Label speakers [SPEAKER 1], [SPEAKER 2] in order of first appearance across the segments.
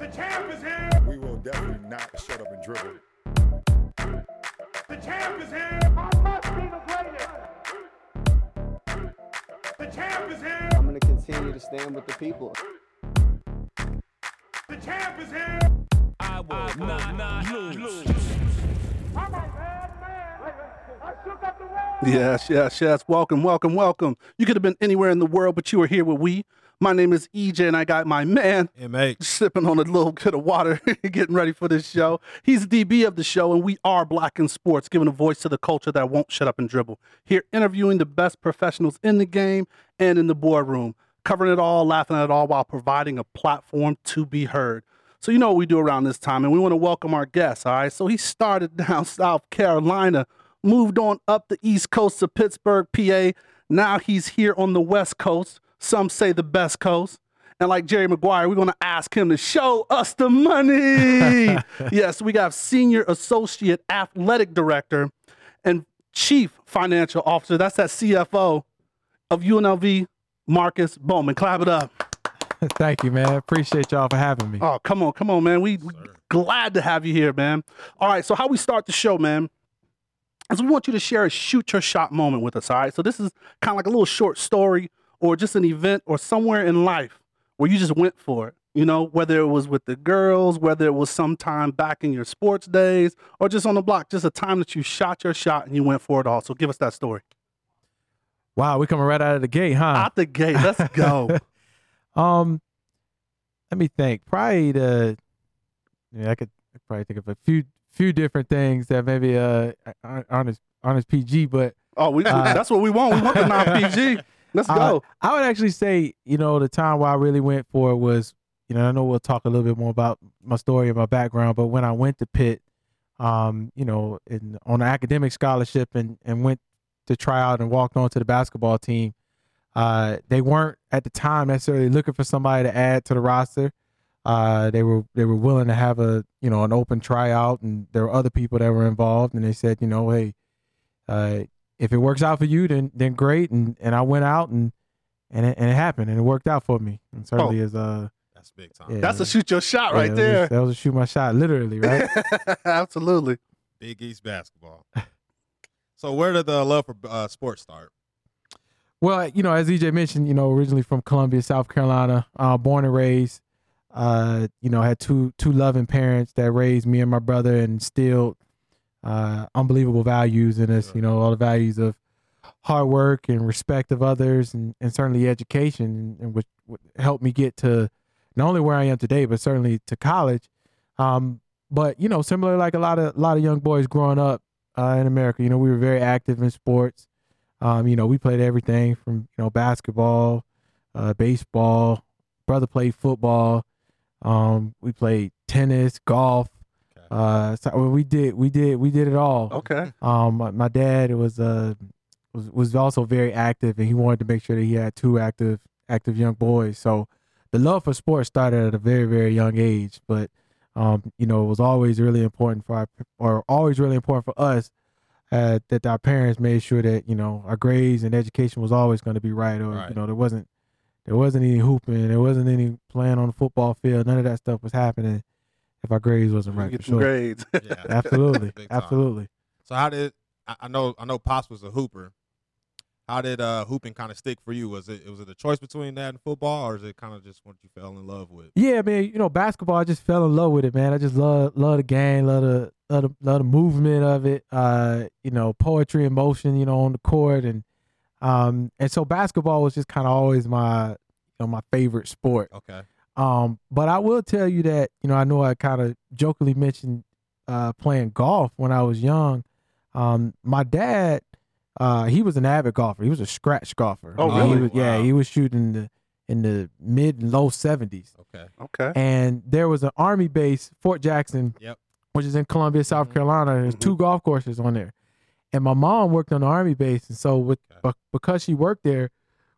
[SPEAKER 1] The champ is here.
[SPEAKER 2] We will definitely not shut up and dribble.
[SPEAKER 1] The champ is here. I must be the greatest. The champ is here.
[SPEAKER 3] I'm going to continue to stand with the people.
[SPEAKER 1] The champ is here.
[SPEAKER 4] I will not, not lose.
[SPEAKER 1] I'm a bad man. I shook up the world.
[SPEAKER 5] Yes, yes, yes. Welcome, welcome, welcome. You could have been anywhere in the world, but you are here with we. My name is EJ, and I got my man
[SPEAKER 6] MH.
[SPEAKER 5] sipping on a little bit of water, getting ready for this show. He's the DB of the show, and we are Black in Sports, giving a voice to the culture that won't shut up and dribble. Here, interviewing the best professionals in the game and in the boardroom, covering it all, laughing at it all, while providing a platform to be heard. So you know what we do around this time, and we want to welcome our guest. All right, so he started down South Carolina, moved on up the East Coast to Pittsburgh, PA. Now he's here on the West Coast. Some say the best coast. And like Jerry Maguire, we're going to ask him to show us the money. yes, we got Senior Associate Athletic Director and Chief Financial Officer. That's that CFO of UNLV, Marcus Bowman. Clap it up.
[SPEAKER 6] Thank you, man. Appreciate y'all for having me.
[SPEAKER 5] Oh, come on, come on, man. We, we glad to have you here, man. All right, so how we start the show, man, is we want you to share a shoot your shot moment with us. All right, so this is kind of like a little short story or just an event or somewhere in life where you just went for it. You know, whether it was with the girls, whether it was sometime back in your sports days, or just on the block, just a time that you shot your shot and you went for it all. So give us that story.
[SPEAKER 6] Wow, we coming right out of the gate, huh?
[SPEAKER 5] Out the gate, let's go.
[SPEAKER 6] Um, let me think. Probably the yeah, I could probably think of a few few different things that maybe uh aren't aren't as, aren't as PG, but
[SPEAKER 5] Oh, we,
[SPEAKER 6] Uh,
[SPEAKER 5] that's what we want. We want the non PG. Let's
[SPEAKER 6] I-
[SPEAKER 5] go.
[SPEAKER 6] I would actually say, you know, the time where I really went for it was, you know, I know we'll talk a little bit more about my story and my background, but when I went to Pitt, um, you know, in, on an academic scholarship and, and went to try out and walked on to the basketball team, uh, they weren't at the time necessarily looking for somebody to add to the roster. Uh, they were they were willing to have a you know an open tryout, and there were other people that were involved, and they said, you know, hey, uh, if it works out for you, then then great. And and I went out and and it, and it happened, and it worked out for me. And certainly is uh
[SPEAKER 7] That's big time.
[SPEAKER 6] yeah,
[SPEAKER 5] That's a shoot your shot
[SPEAKER 6] yeah,
[SPEAKER 5] right
[SPEAKER 6] that was-
[SPEAKER 5] there.
[SPEAKER 6] that was a shoot my shot, literally, right?
[SPEAKER 5] Absolutely.
[SPEAKER 7] Big East basketball. so where did the love for uh, sports start?
[SPEAKER 6] Well, you know, as EJ mentioned, you know, originally from Columbia, South Carolina, uh, born and raised. Uh, you know, had two two loving parents that raised me and my brother and instilled uh, unbelievable values in us. You know, all the values of hard work and respect of others, and, and certainly education, and, which, which helped me get to not only where I am today, but certainly to college. Um, but you know, similar like a lot of a lot of young boys growing up uh, in America, you know, we were very active in sports. Um, you know, we played everything from you know basketball, uh, baseball. Brother played football. Um, we played tennis, golf.
[SPEAKER 7] Okay.
[SPEAKER 6] Uh, so we did we did we did it all.
[SPEAKER 5] Okay.
[SPEAKER 6] Um, my, my dad was uh was was also very active, and he wanted to make sure that he had two active active young boys. So the love for sports started at a very very young age, but um, you know, it was always really important for our or always really important for us uh, that our parents made sure that you know our grades and education was always going to be right, or
[SPEAKER 7] Right.
[SPEAKER 6] you know there wasn't there wasn't any hooping, there wasn't any playing on the football field, none of that stuff was happening if our grades wasn't right.
[SPEAKER 5] Get
[SPEAKER 6] For sure.
[SPEAKER 5] grades.
[SPEAKER 7] Yeah.
[SPEAKER 6] Absolutely, absolutely.
[SPEAKER 7] So how did I, I know I know Pops was a hooper. How did uh, hooping kind of stick for you? Was it was it a choice between that and football, or is it kind of just what you fell in love with?
[SPEAKER 6] Yeah, man. You know, basketball. I just fell in love with it, man. I just love love the game, love the love the, love the movement of it. Uh, you know, poetry and motion. You know, on the court, and um, and so basketball was just kind of always my you know my favorite sport.
[SPEAKER 7] Okay.
[SPEAKER 6] Um, but I will tell you that you know I know I kind of jokingly mentioned uh playing golf when I was young. Um, my dad, uh, he was an avid golfer. He was a scratch golfer.
[SPEAKER 5] Oh,
[SPEAKER 6] He
[SPEAKER 5] really?
[SPEAKER 6] was- yeah, he was shooting the in the mid and low seventies
[SPEAKER 7] Okay.
[SPEAKER 5] Okay.
[SPEAKER 6] and there was an army base, Fort Jackson,
[SPEAKER 7] Yep.
[SPEAKER 6] which is in Columbia, South
[SPEAKER 7] Mhm.
[SPEAKER 6] Carolina. There's two golf courses on there, and my mom worked on the army base, and so with
[SPEAKER 7] Okay.
[SPEAKER 6] because she worked there,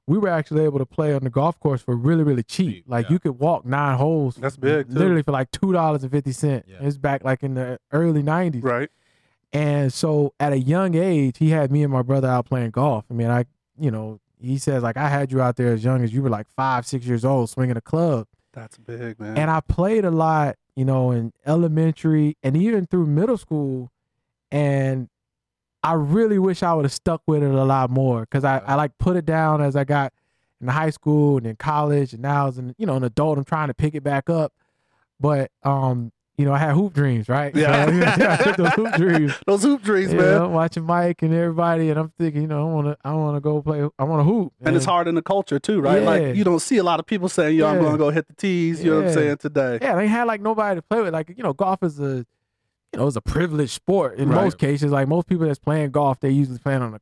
[SPEAKER 6] we were actually able to play on the golf course for really, really cheap.
[SPEAKER 7] Cheap,
[SPEAKER 6] like
[SPEAKER 7] yeah.
[SPEAKER 6] you could walk nine holes.
[SPEAKER 5] That's big, too.
[SPEAKER 6] Literally for like two dollars and fifty cent.
[SPEAKER 7] Yeah.
[SPEAKER 6] It's back like in the early nineties.
[SPEAKER 5] Right.
[SPEAKER 6] And so at a young age, he had me and my brother out playing golf. I mean, I, you know, he says like I had you out there as young as you were like five, six years old swinging a club.
[SPEAKER 5] That's big, man.
[SPEAKER 6] And I played a lot, you know, in elementary and even through middle school. And I really wish I would have stuck with it a lot more because I, I like put it down as I got in high school and in college and now as an you know an adult I'm trying to pick it back up. But um, you know, I had hoop dreams, right?
[SPEAKER 5] Yeah.
[SPEAKER 6] So, I had those hoop dreams.
[SPEAKER 5] Those hoop dreams,
[SPEAKER 6] You
[SPEAKER 5] man.
[SPEAKER 6] know, watching Mike and everybody, and I'm thinking, you know, I want to, I want to go play, I want to hoop,
[SPEAKER 5] And it's hard in the culture too, right?
[SPEAKER 6] Yeah.
[SPEAKER 5] Like you don't see a lot of people saying, "Yo, I'm gonna go hit the tees." You know what I'm saying today?
[SPEAKER 6] Yeah, they had like nobody to play with. Like you know, golf is a, you know, it's a privileged sport in
[SPEAKER 5] Right.
[SPEAKER 6] most cases. Like most people that's playing golf, they usually playing on a,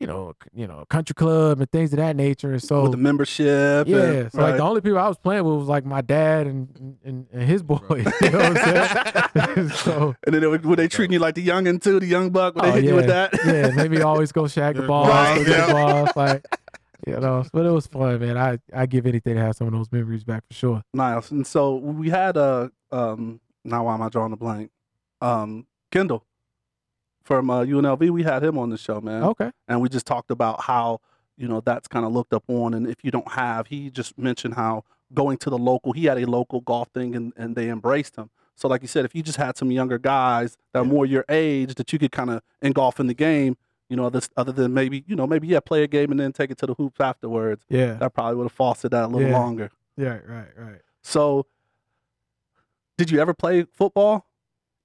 [SPEAKER 6] you know, a- you know, a country club and things of that nature. And so
[SPEAKER 5] With the membership.
[SPEAKER 6] yeah,
[SPEAKER 5] and-
[SPEAKER 6] so like the only people I was playing with was like my dad and and, and his boys. You know what I'm saying? so
[SPEAKER 5] and then they were they treating you like the youngin too, the young buck? Would they
[SPEAKER 6] oh,
[SPEAKER 5] hit
[SPEAKER 6] yeah,
[SPEAKER 5] you with that?
[SPEAKER 6] yeah, maybe always go shag the ball, go
[SPEAKER 7] yeah.
[SPEAKER 6] the balls, like. You know, but it was fun, man. I I give anything to have some of those memories back for sure.
[SPEAKER 5] Nice. And so we had a um now why am I drawing a blank? Um Kendall from uh, UNLV. We had him on the show, man.
[SPEAKER 6] Okay.
[SPEAKER 5] And we just talked about how, you know, that's kind of looked up on and if you don't have, he just mentioned how going to the local, he had a local golf thing and, and they embraced him. So like you said, if you just had some younger guys that are more your age that you could kind of engulf in the game, you know, this other than maybe, you know, maybe yeah, play a game and then take it to the hoops afterwards.
[SPEAKER 6] Yeah.
[SPEAKER 5] That probably would have fostered that a little
[SPEAKER 6] Yeah.
[SPEAKER 5] longer.
[SPEAKER 6] Yeah. Right. Right.
[SPEAKER 5] So, did you ever play football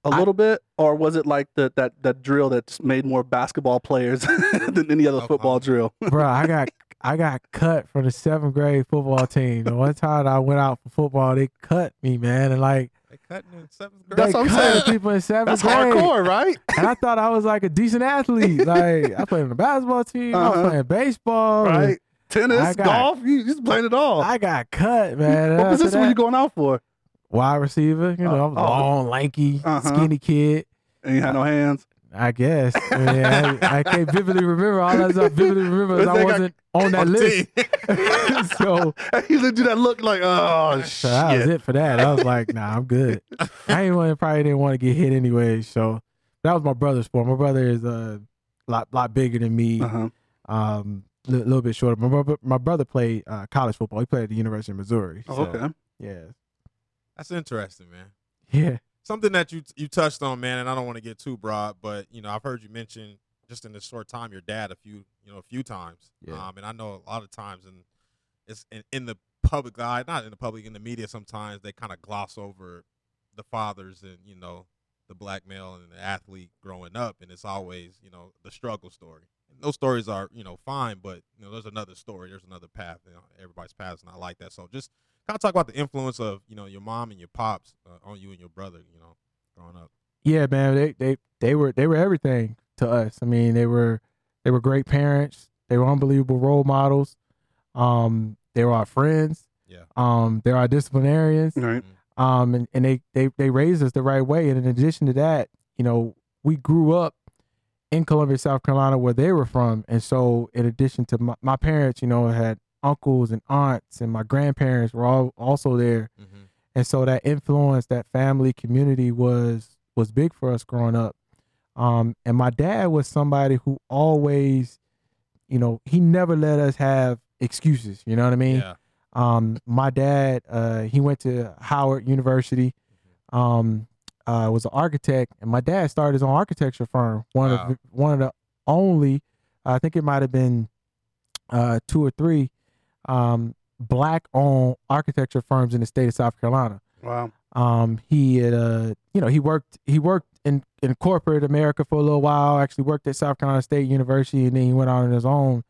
[SPEAKER 5] a
[SPEAKER 6] I-
[SPEAKER 5] little bit, or was it like the, that that drill that's made more basketball players than any other football drill?
[SPEAKER 6] bro. I got I got cut from the seventh grade football team. The one time I went out for football, they cut me, man, and like
[SPEAKER 7] They cutting in seventh grade.
[SPEAKER 5] That's
[SPEAKER 6] they
[SPEAKER 5] what I'm
[SPEAKER 6] cut
[SPEAKER 5] saying.
[SPEAKER 6] people in seventh
[SPEAKER 5] That's
[SPEAKER 6] grade.
[SPEAKER 5] hardcore, right?
[SPEAKER 6] And I thought I was like a decent athlete. Like I played on the basketball team, I
[SPEAKER 5] Uh-huh.
[SPEAKER 6] was playing baseball,
[SPEAKER 5] Right. Tennis,
[SPEAKER 6] got-
[SPEAKER 5] golf, you just playing it all.
[SPEAKER 6] I got cut, man.
[SPEAKER 5] what
[SPEAKER 6] After
[SPEAKER 5] position were you going out for?
[SPEAKER 6] Wide receiver, you know, I was
[SPEAKER 5] Oh,
[SPEAKER 6] long, lanky,
[SPEAKER 5] Uh-huh.
[SPEAKER 6] skinny kid.
[SPEAKER 5] And you had no hands.
[SPEAKER 6] I guess. I, mean, I, I can't vividly remember. All I vividly remember is I wasn't on that list. so
[SPEAKER 5] you looked do that look like, oh
[SPEAKER 6] So that was it for that. I was like, nah, I'm good. I ain't want, probably didn't want to get hit anyway. So that was my brother's sport. My brother is a lot lot bigger than me.
[SPEAKER 5] Uh-huh.
[SPEAKER 6] Um, a little bit shorter. My brother, my brother played uh, college football. He played at the University of Missouri.
[SPEAKER 5] Oh,
[SPEAKER 6] So,
[SPEAKER 5] okay.
[SPEAKER 6] Yeah.
[SPEAKER 7] That's interesting, man.
[SPEAKER 6] Yeah.
[SPEAKER 7] Something that you you touched on, man, and I don't want to get too broad, but you know, I've heard you mention just in this short time your dad a few, you know, a few times.
[SPEAKER 6] Yeah.
[SPEAKER 7] Um, and I know a lot of times in it's in, in the public eye, not in the public, in the media. Sometimes they kind of gloss over the fathers and you know the black male and the athlete growing up, and it's always you know the struggle story. And those stories are you know fine, but you know there's another story, there's another path. You know, everybody's path is not like that. So just kind of talk about the influence of you know your mom and your pops uh, on you and your brother. You know, growing up.
[SPEAKER 6] Yeah, man. They they they were they were everything to us. I mean, they were they were great parents. They were unbelievable role models. Um, they were our friends.
[SPEAKER 7] Yeah.
[SPEAKER 6] Um, they're our disciplinarians.
[SPEAKER 5] Right.
[SPEAKER 6] um, and, and they, they they raised us the right way. And in addition to that, you know, we grew up in Columbia, South Carolina, where they were from. And so, in addition to my, my parents, you know, had uncles and aunts, and my grandparents were all also there.
[SPEAKER 7] Mm-hmm.
[SPEAKER 6] And so that influence, that family community was was big for us growing up. Um, and my dad was somebody who always, you know, he never let us have excuses. You know what I mean?
[SPEAKER 7] Yeah.
[SPEAKER 6] Um, my dad, uh, he went to Howard University. Um, uh, was an architect, and my dad started his own architecture firm. One of the, one of the only, I think it might have been, uh, two or three, um, black-owned architecture firms in the state of South Carolina.
[SPEAKER 5] Wow.
[SPEAKER 6] Um, he had, uh, you know, he worked, he worked in, in corporate America for a little while. Actually, worked at South Carolina State University, and then he went out on his own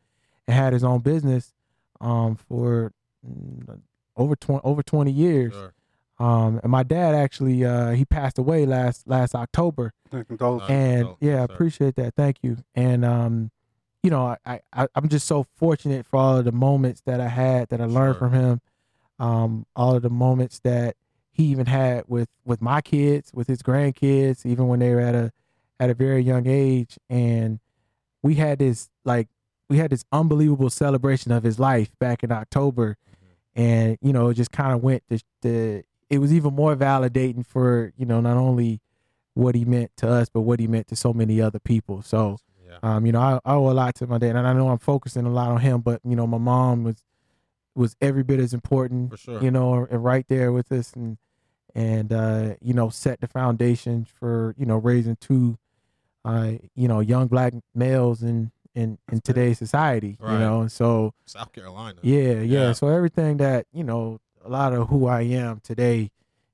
[SPEAKER 6] and had his own business, um, for mm, over twenty over twenty years.
[SPEAKER 7] Sure.
[SPEAKER 6] Um, and my dad actually, uh, he passed away last last October,
[SPEAKER 5] Thank you,
[SPEAKER 6] and yeah, I appreciate that. Thank you. And um, you know, I, I I'm just so fortunate for all of the moments that I had that I learned
[SPEAKER 7] Sure.
[SPEAKER 6] from him. Um, all of the moments that he even had with with my kids, with his grandkids, even when they were at a at a very young age, and we had this like we had this unbelievable celebration of his life back in October, and you know, it just kind of went the the. It was even more validating for you know not only what he meant to us, but what he meant to so many other people. So,
[SPEAKER 7] Yeah.
[SPEAKER 6] um, you know, I, I owe a lot to my dad, and I know I'm focusing a lot on him, but you know, my mom was was every bit as important.
[SPEAKER 7] For sure.
[SPEAKER 6] You know, and right there with us, and and uh, you know, set the foundation for you know raising two, uh, you know, young black males in in in today's society. You know, and so
[SPEAKER 7] South Carolina.
[SPEAKER 6] yeah, yeah,
[SPEAKER 7] Yeah.
[SPEAKER 6] So everything that you know, a lot of who I am today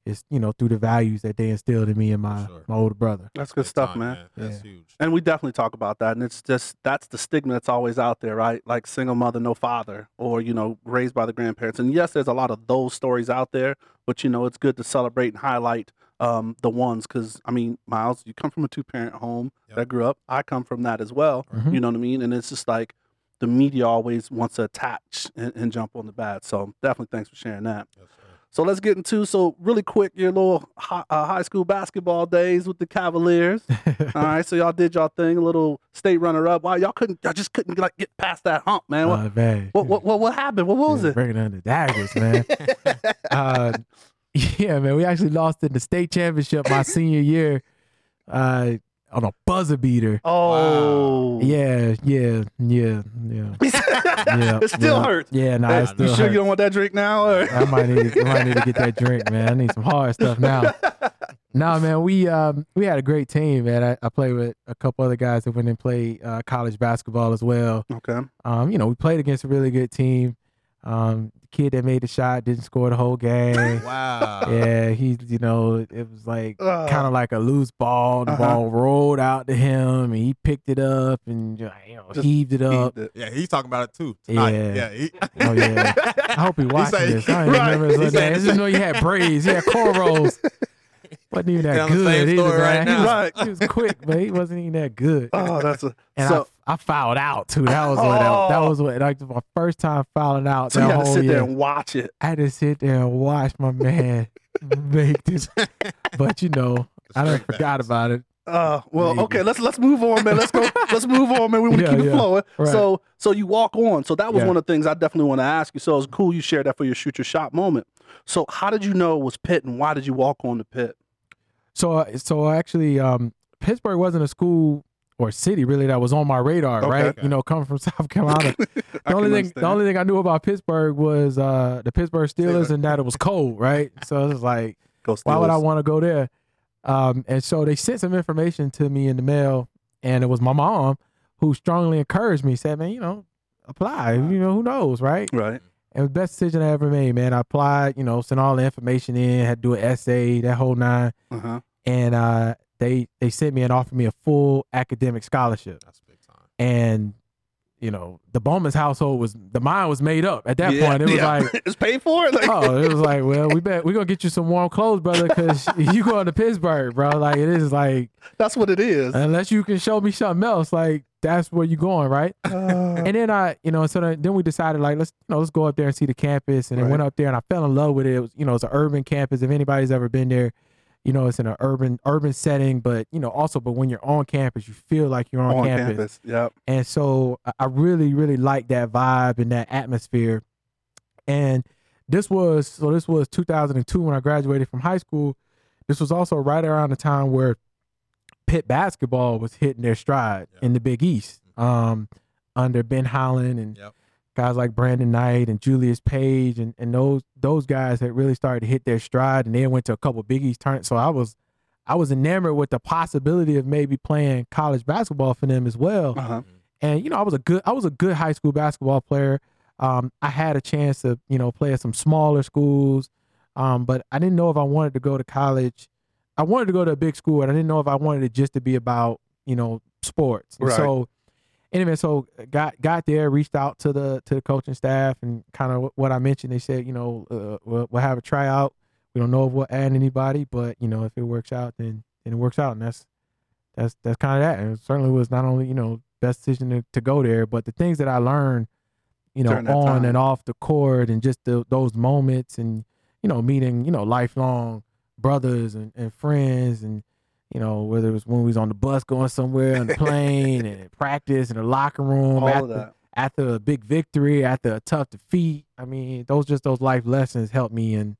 [SPEAKER 6] is you know through the values that they instilled in me and my
[SPEAKER 7] sure.
[SPEAKER 6] my older brother.
[SPEAKER 5] That's good
[SPEAKER 7] Big
[SPEAKER 5] stuff,
[SPEAKER 7] time,
[SPEAKER 5] man.
[SPEAKER 7] That's
[SPEAKER 6] Yeah.
[SPEAKER 7] huge.
[SPEAKER 5] And we definitely talk about that. And it's just that's the stigma that's always out there, right? Like single mother, no father, or, you know, raised by the grandparents. And yes, there's a lot of those stories out there, but, you know, it's good to celebrate and highlight um, the ones because, I mean, Miles, you come from a two parent home
[SPEAKER 7] Yep.
[SPEAKER 5] that grew up. I come from that as well.
[SPEAKER 6] Mhm.
[SPEAKER 5] You know what I mean? And it's just like the media always wants to attach and, and jump on the bad. So definitely thanks for sharing that.
[SPEAKER 7] Yes, sir.
[SPEAKER 5] So let's get into so really quick your little hi, uh, high school basketball days with the Cavaliers. All right, so y'all did y'all thing, a little state runner up. Wow, y'all couldn't, y'all just couldn't like get past that hump, man. What,
[SPEAKER 6] Uh, man.
[SPEAKER 5] what, what, what, what happened? What, what was
[SPEAKER 6] Yeah,
[SPEAKER 5] it?
[SPEAKER 6] Bringing on the daggers, man. uh, yeah, man. We actually lost in the state championship my senior year uh, on a buzzer beater.
[SPEAKER 5] Oh,
[SPEAKER 6] Yeah, yeah, yeah, yeah. yeah
[SPEAKER 5] it still
[SPEAKER 6] yeah.
[SPEAKER 5] hurts.
[SPEAKER 6] Yeah, nah, it still
[SPEAKER 5] you sure
[SPEAKER 6] hurts.
[SPEAKER 5] you don't want that drink now? Or?
[SPEAKER 6] I might need, I might need to get that drink, man. I need some hard stuff now. No, man, we um we had a great team, man. I, I played with a couple other guys that went and played uh, college basketball as well.
[SPEAKER 5] Okay.
[SPEAKER 6] Um, you know, we played against a really good team. Um, the kid that made the shot didn't score the whole game.
[SPEAKER 7] Wow.
[SPEAKER 6] yeah, he, you know, it was like
[SPEAKER 5] Uh,
[SPEAKER 6] kind of like a loose ball. The
[SPEAKER 5] Uh-huh.
[SPEAKER 6] ball rolled out to him, and he picked it up and you know
[SPEAKER 5] Just
[SPEAKER 6] heaved it up.
[SPEAKER 5] Heaved it.
[SPEAKER 7] Yeah, he's talking about it too. Tonight.
[SPEAKER 6] Yeah.
[SPEAKER 7] Yeah. he-
[SPEAKER 6] Oh yeah. I hope he watching
[SPEAKER 7] say-
[SPEAKER 6] this. I don't even
[SPEAKER 5] Right.
[SPEAKER 6] remember his
[SPEAKER 7] He
[SPEAKER 6] little
[SPEAKER 7] said
[SPEAKER 6] name. I just know he had braids. He had cornrows. wasn't even that good either,
[SPEAKER 7] story
[SPEAKER 6] man.
[SPEAKER 7] right
[SPEAKER 6] he, was,
[SPEAKER 5] Right.
[SPEAKER 6] he was quick, but he wasn't even that good.
[SPEAKER 5] Oh, that's a.
[SPEAKER 6] And
[SPEAKER 5] so,
[SPEAKER 6] I, I fouled out too. That was what that, that
[SPEAKER 5] Oh.
[SPEAKER 6] was what like my first time fouling out.
[SPEAKER 5] so you
[SPEAKER 6] that
[SPEAKER 5] had to sit
[SPEAKER 6] year.
[SPEAKER 5] there and watch it.
[SPEAKER 6] I had to sit there and watch my man make this. But you know, I done forgot
[SPEAKER 7] facts.
[SPEAKER 6] about it.
[SPEAKER 5] Uh, well,
[SPEAKER 6] Maybe.
[SPEAKER 5] okay, let's let's move on, man. Let's go. let's move on, man. We want to
[SPEAKER 6] Yeah,
[SPEAKER 5] keep it
[SPEAKER 6] yeah.
[SPEAKER 5] flowing.
[SPEAKER 6] Right.
[SPEAKER 5] So, so you walk on. So that was
[SPEAKER 6] Yeah.
[SPEAKER 5] one of the things I definitely want to ask you. So it's cool you shared that for your shoot your shot moment. So how did you know it was Pitt, and why did you walk on the Pitt?
[SPEAKER 6] So, uh, so actually, um, Pittsburgh wasn't a school or city really that was on my radar,
[SPEAKER 5] Okay.
[SPEAKER 6] right?
[SPEAKER 7] Okay.
[SPEAKER 6] You know, coming from South Carolina, the only thing
[SPEAKER 5] understand.
[SPEAKER 6] the only thing I knew about Pittsburgh was uh, the Pittsburgh Steelers
[SPEAKER 5] Steelers.
[SPEAKER 6] and that it was cold, right? So it was like, why would I want to go there? Um, and so they sent some information to me in the mail, and it was my mom who strongly encouraged me, said, "Man, you know, apply. You know, who knows, right?"
[SPEAKER 5] Right.
[SPEAKER 6] And the best decision I ever made, man. I applied, you know, sent all the information in, had to do an essay, that whole nine,
[SPEAKER 5] Uh huh.
[SPEAKER 6] and uh, they they sent me and offered me a full academic scholarship.
[SPEAKER 7] That's big time.
[SPEAKER 6] And you know, the Bowman's household was the mind was made up at that point. It was like,
[SPEAKER 5] it's paid for it. Like,
[SPEAKER 6] oh, it was like, well, we bet we're gonna get you some warm clothes, brother, because you going to Pittsburgh, bro. Like it is like
[SPEAKER 5] that's what it is.
[SPEAKER 6] unless you can show me something else, like that's where you going, right?
[SPEAKER 5] Uh,
[SPEAKER 6] And then I, you know, so then then we decided like let's you know let's go up there and see the campus, and
[SPEAKER 5] Right.
[SPEAKER 6] went up there and I fell in love with it. It was you know it's an urban campus. If anybody's ever been there, you know it's in an urban urban setting, but you know also but when you're on campus, you feel like you're on,
[SPEAKER 5] on
[SPEAKER 6] campus.
[SPEAKER 5] campus. Yep.
[SPEAKER 6] And so I- really, really like that vibe and that atmosphere. And this was so this was 2002 when I graduated from high school. This was also right around the time where Pitt basketball was hitting their stride
[SPEAKER 7] Yeah.
[SPEAKER 6] in the Big East, um, under Ben Howland and
[SPEAKER 7] Yep.
[SPEAKER 6] Guys like Brandon Knight and Julius Page and, and those those guys had really started to hit their stride and they went to a couple Big East tournaments. So I was I was enamored with the possibility of maybe playing college basketball for them as well.
[SPEAKER 5] Uh huh.
[SPEAKER 6] And you know, I was a good I was a good high school basketball player. Um, I had a chance to you know play at some smaller schools, um, but I didn't know if I wanted to go to college. I wanted to go to a big school, and I didn't know if I wanted it just to be about you know sports.
[SPEAKER 5] Right.
[SPEAKER 6] So anyway, so got got there, reached out to the to the coaching staff, and kind of what I mentioned. They said, you know, uh, we'll, we'll have a tryout. We don't know if we'll add anybody, but you know, if it works out, then then it works out, and that's that's that's kind of that. And it certainly was not only you know best decision to, to go there, but the things that I learned, you know, on
[SPEAKER 5] time.
[SPEAKER 6] and off the court, and just the, those moments, and you know, meeting you know lifelong brothers and, and friends, and you know whether it was when we was on the bus going somewhere on the plane, and at practice in the locker room,
[SPEAKER 5] All
[SPEAKER 6] after,
[SPEAKER 5] of that.
[SPEAKER 6] after a big victory, after a tough defeat. I mean, those just those life lessons helped me in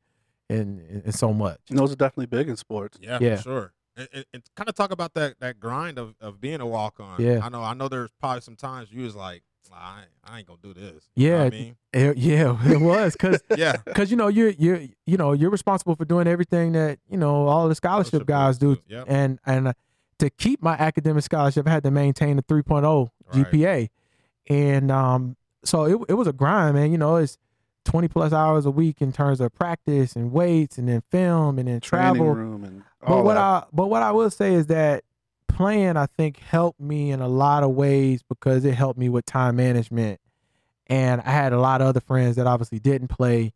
[SPEAKER 6] in, in, in so much.
[SPEAKER 5] And those are definitely big in sports.
[SPEAKER 7] Yeah,
[SPEAKER 6] Yeah.
[SPEAKER 7] for sure. And, and, and kind of talk about that that grind of, of being a walk on.
[SPEAKER 6] Yeah.
[SPEAKER 7] I know. I know. There's probably some times you was like, I, ain't- I ain't gonna do this. You know
[SPEAKER 6] Yeah,
[SPEAKER 7] what I mean,
[SPEAKER 6] It- yeah, it was because
[SPEAKER 7] yeah,
[SPEAKER 6] because you know you're you're you know you're responsible for doing everything that you know all the scholarship
[SPEAKER 7] Scholarship
[SPEAKER 6] guys do,
[SPEAKER 7] boards do, yep.
[SPEAKER 6] and and uh, to keep my academic scholarship, I had to maintain a 3.0
[SPEAKER 7] Right.
[SPEAKER 6] GPA, and um, so it it was a grind, man. You know, it's 20 plus hours a week in terms of practice and weights, and then film, and then
[SPEAKER 5] Training
[SPEAKER 6] travel.
[SPEAKER 5] room and
[SPEAKER 6] But what
[SPEAKER 5] that.
[SPEAKER 6] I but what I will say is that playing I think helped me in a lot of ways because it helped me with time management. And I had a lot of other friends that obviously didn't play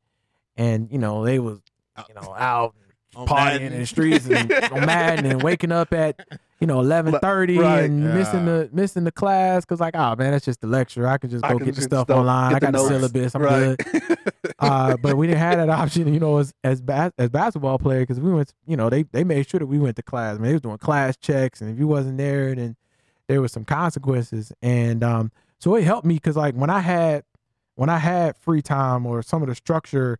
[SPEAKER 6] and you know, they was you know out partying in the streets and Madden and waking up at you know eleven thirty
[SPEAKER 5] Right.
[SPEAKER 6] and missing the missing the class because like oh man that's just the lecture I could just go
[SPEAKER 5] can
[SPEAKER 6] get the stuff
[SPEAKER 5] stuff-
[SPEAKER 6] online
[SPEAKER 5] get
[SPEAKER 6] I
[SPEAKER 5] the
[SPEAKER 6] got the,
[SPEAKER 5] notes.
[SPEAKER 6] syllabus I'm
[SPEAKER 5] right.
[SPEAKER 6] good uh, but we didn't have that option, you know, as as bas- as basketball player because we went, you know, they they made sure that we went to class. Man, they was doing class checks, and if you wasn't there, then there was some consequences. And um, so it helped me because like when I had when I had free time or some of the structure,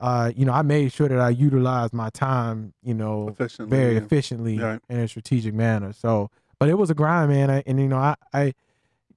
[SPEAKER 6] uh, you know, I made sure that I utilized my time, you know,
[SPEAKER 5] Efficiently,
[SPEAKER 6] very
[SPEAKER 5] yeah.
[SPEAKER 6] efficiently
[SPEAKER 5] Right.
[SPEAKER 6] in a strategic manner. So, but it was a grind, man. I, and you know, I, I,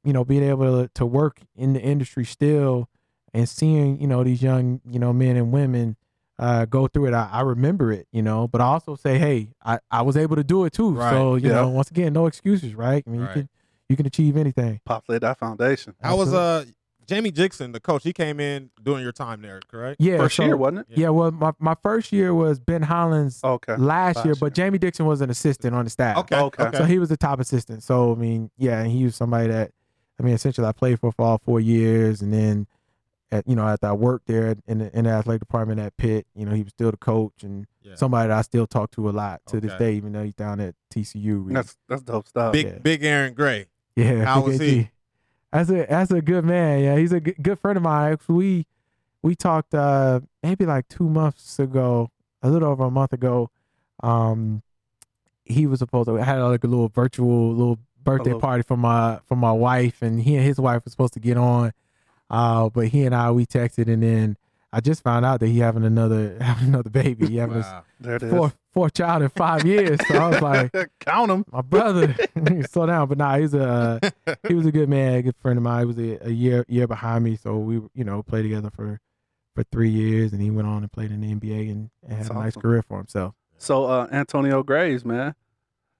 [SPEAKER 6] you know, being able to, to work in the industry still and seeing, you know, these young, you know, men and women uh, go through it, I, I remember it, you know. But I also say, hey, I, I was able to do it too.
[SPEAKER 7] Right.
[SPEAKER 6] So, you
[SPEAKER 5] Yeah.
[SPEAKER 6] know, once again, no excuses, right? I mean,
[SPEAKER 7] Right.
[SPEAKER 6] you can you can achieve anything.
[SPEAKER 5] Pops laid that foundation.
[SPEAKER 7] I was
[SPEAKER 6] Absolutely.
[SPEAKER 7] uh Jamie Dixon, the coach? He came in during your time there, correct?
[SPEAKER 6] Yeah,
[SPEAKER 5] First
[SPEAKER 6] so-
[SPEAKER 5] year, wasn't it?
[SPEAKER 6] Yeah, well, my, my first year was Ben Howland's
[SPEAKER 5] Okay.
[SPEAKER 6] last year,
[SPEAKER 5] last
[SPEAKER 6] but. Jamie Dixon was an assistant on the staff.
[SPEAKER 7] Okay.
[SPEAKER 5] Okay.
[SPEAKER 7] Okay.
[SPEAKER 6] So he was the top assistant. So I mean, yeah, and he was somebody that I mean, essentially I played for for all four years, and then at you know after I worked there in the, in the athletic department at Pitt, you know he was still the coach and
[SPEAKER 7] Yeah.
[SPEAKER 6] somebody that I still talk to a lot to this day, even though he's down at TCU. We-
[SPEAKER 5] That's that's dope stuff.
[SPEAKER 7] big
[SPEAKER 6] yeah.
[SPEAKER 7] big Aaron Gray.
[SPEAKER 6] yeah,
[SPEAKER 7] how
[SPEAKER 6] Big
[SPEAKER 7] was
[SPEAKER 6] AG.
[SPEAKER 7] he?
[SPEAKER 6] That's a that's a good man. Yeah, he's a good, good friend of mine. We we talked uh maybe like two months ago, a little over a month ago. Um, he was supposed to I had like a little virtual little birthday
[SPEAKER 5] little-
[SPEAKER 6] party for my for my wife, and he and his wife were supposed to get on. Uh, but he and I we texted, and then I just found out that he having another having another baby. He having
[SPEAKER 7] Wow.
[SPEAKER 5] There it
[SPEAKER 6] his
[SPEAKER 5] is.
[SPEAKER 6] fourth fourth child in five years. So I was like,
[SPEAKER 5] count him,
[SPEAKER 6] my brother, slow down. But nah, he's a he was a good man, a good friend of mine. He was a, a year year behind me, so we you know played together for for three years, and he went on and played in the NBA and, and had
[SPEAKER 5] That's
[SPEAKER 6] a nice career for himself.
[SPEAKER 5] So uh, Antonio Graves, man.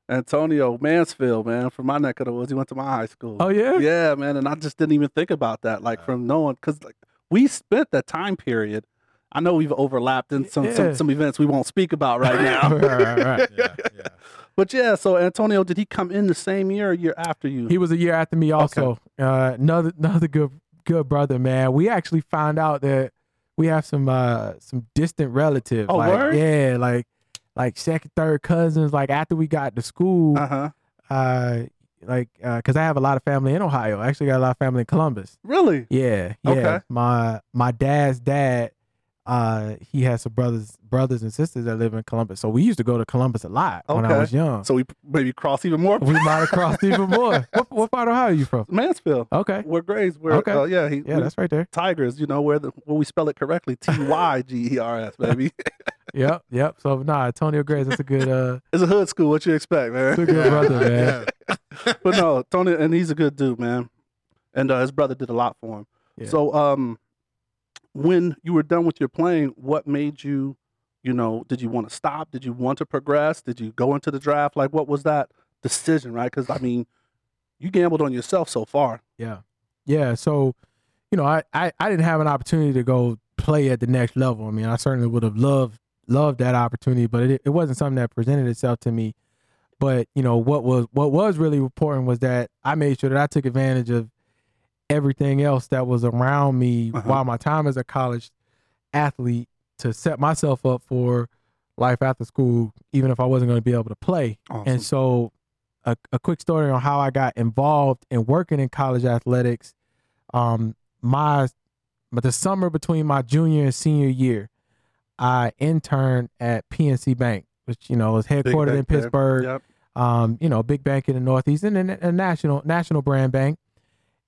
[SPEAKER 5] Antonio Mansfield, man, from my neck of the woods. He went to my high school.
[SPEAKER 6] Oh yeah,
[SPEAKER 5] yeah, man. And I just didn't even think about that, like
[SPEAKER 7] Yeah.
[SPEAKER 5] from knowing, because like we spent that time period. I know we've overlapped in some
[SPEAKER 6] Yeah.
[SPEAKER 5] some, some events we won't speak about right now.
[SPEAKER 6] right, right, right.
[SPEAKER 7] yeah, yeah.
[SPEAKER 5] But yeah, so Antonio, did he come in the same year or year after you?
[SPEAKER 6] He was a year after me, also. Uh, another another good good brother, man. We actually found out that we have some uh some distant relatives.
[SPEAKER 5] Oh,
[SPEAKER 6] like,
[SPEAKER 5] word?
[SPEAKER 6] Yeah, like like second, third cousins. Like after we got to school,
[SPEAKER 5] uh huh.
[SPEAKER 6] uh, like uh, because I have a lot of family in Ohio. I actually got a lot of family in Columbus.
[SPEAKER 5] Really?
[SPEAKER 6] Yeah, yeah.
[SPEAKER 5] Okay.
[SPEAKER 6] My my dad's dad, uh, he has some brothers brothers and sisters that live in Columbus. So we used to go to Columbus a lot when I was young.
[SPEAKER 5] So we maybe cross even more.
[SPEAKER 6] we might have crossed even more. What, what part of Ohio are you from?
[SPEAKER 5] Mansfield.
[SPEAKER 6] Okay.
[SPEAKER 5] Where Graves? Where?
[SPEAKER 6] Okay.
[SPEAKER 5] Uh, yeah, he,
[SPEAKER 6] Yeah, that's right there.
[SPEAKER 5] Tigers. You know where the where we spell it correctly? T Y G E R S, baby.
[SPEAKER 6] Yep, yep. So nah, Antonio Graves, that's a good uh
[SPEAKER 5] it's a hood school. What you expect, man?
[SPEAKER 6] that's a good brother, man.
[SPEAKER 7] Yeah.
[SPEAKER 5] but no, Tony, and he's a good dude, man. And uh, his brother did a lot for him.
[SPEAKER 6] Yeah.
[SPEAKER 5] So, um, when you were done with your playing, what made you, you know, did you want to stop? Did you want to progress? Did you go into the draft? Like, what was that decision, right? Because I mean, you gambled on yourself so far.
[SPEAKER 6] Yeah. Yeah. So, you know, I, I, I didn't have an opportunity to go play at the next level. I mean, I certainly would have loved loved that opportunity, but it, it wasn't something that presented itself to me. But, you know, what was what was really important was that I made sure that I took advantage of everything else that was around me
[SPEAKER 5] Uh-huh.
[SPEAKER 6] while my time as a college athlete to set myself up for life after school, even if I wasn't going to be able to play.
[SPEAKER 5] Awesome.
[SPEAKER 6] And so, a, a quick story on how I got involved in working in college athletics. Um, my, but the summer between my junior and senior year, I interned at PNC Bank, which you know is headquartered in. Pittsburgh.
[SPEAKER 5] Yep.
[SPEAKER 6] Um, you know, big bank in the Northeast and a, a national national brand bank,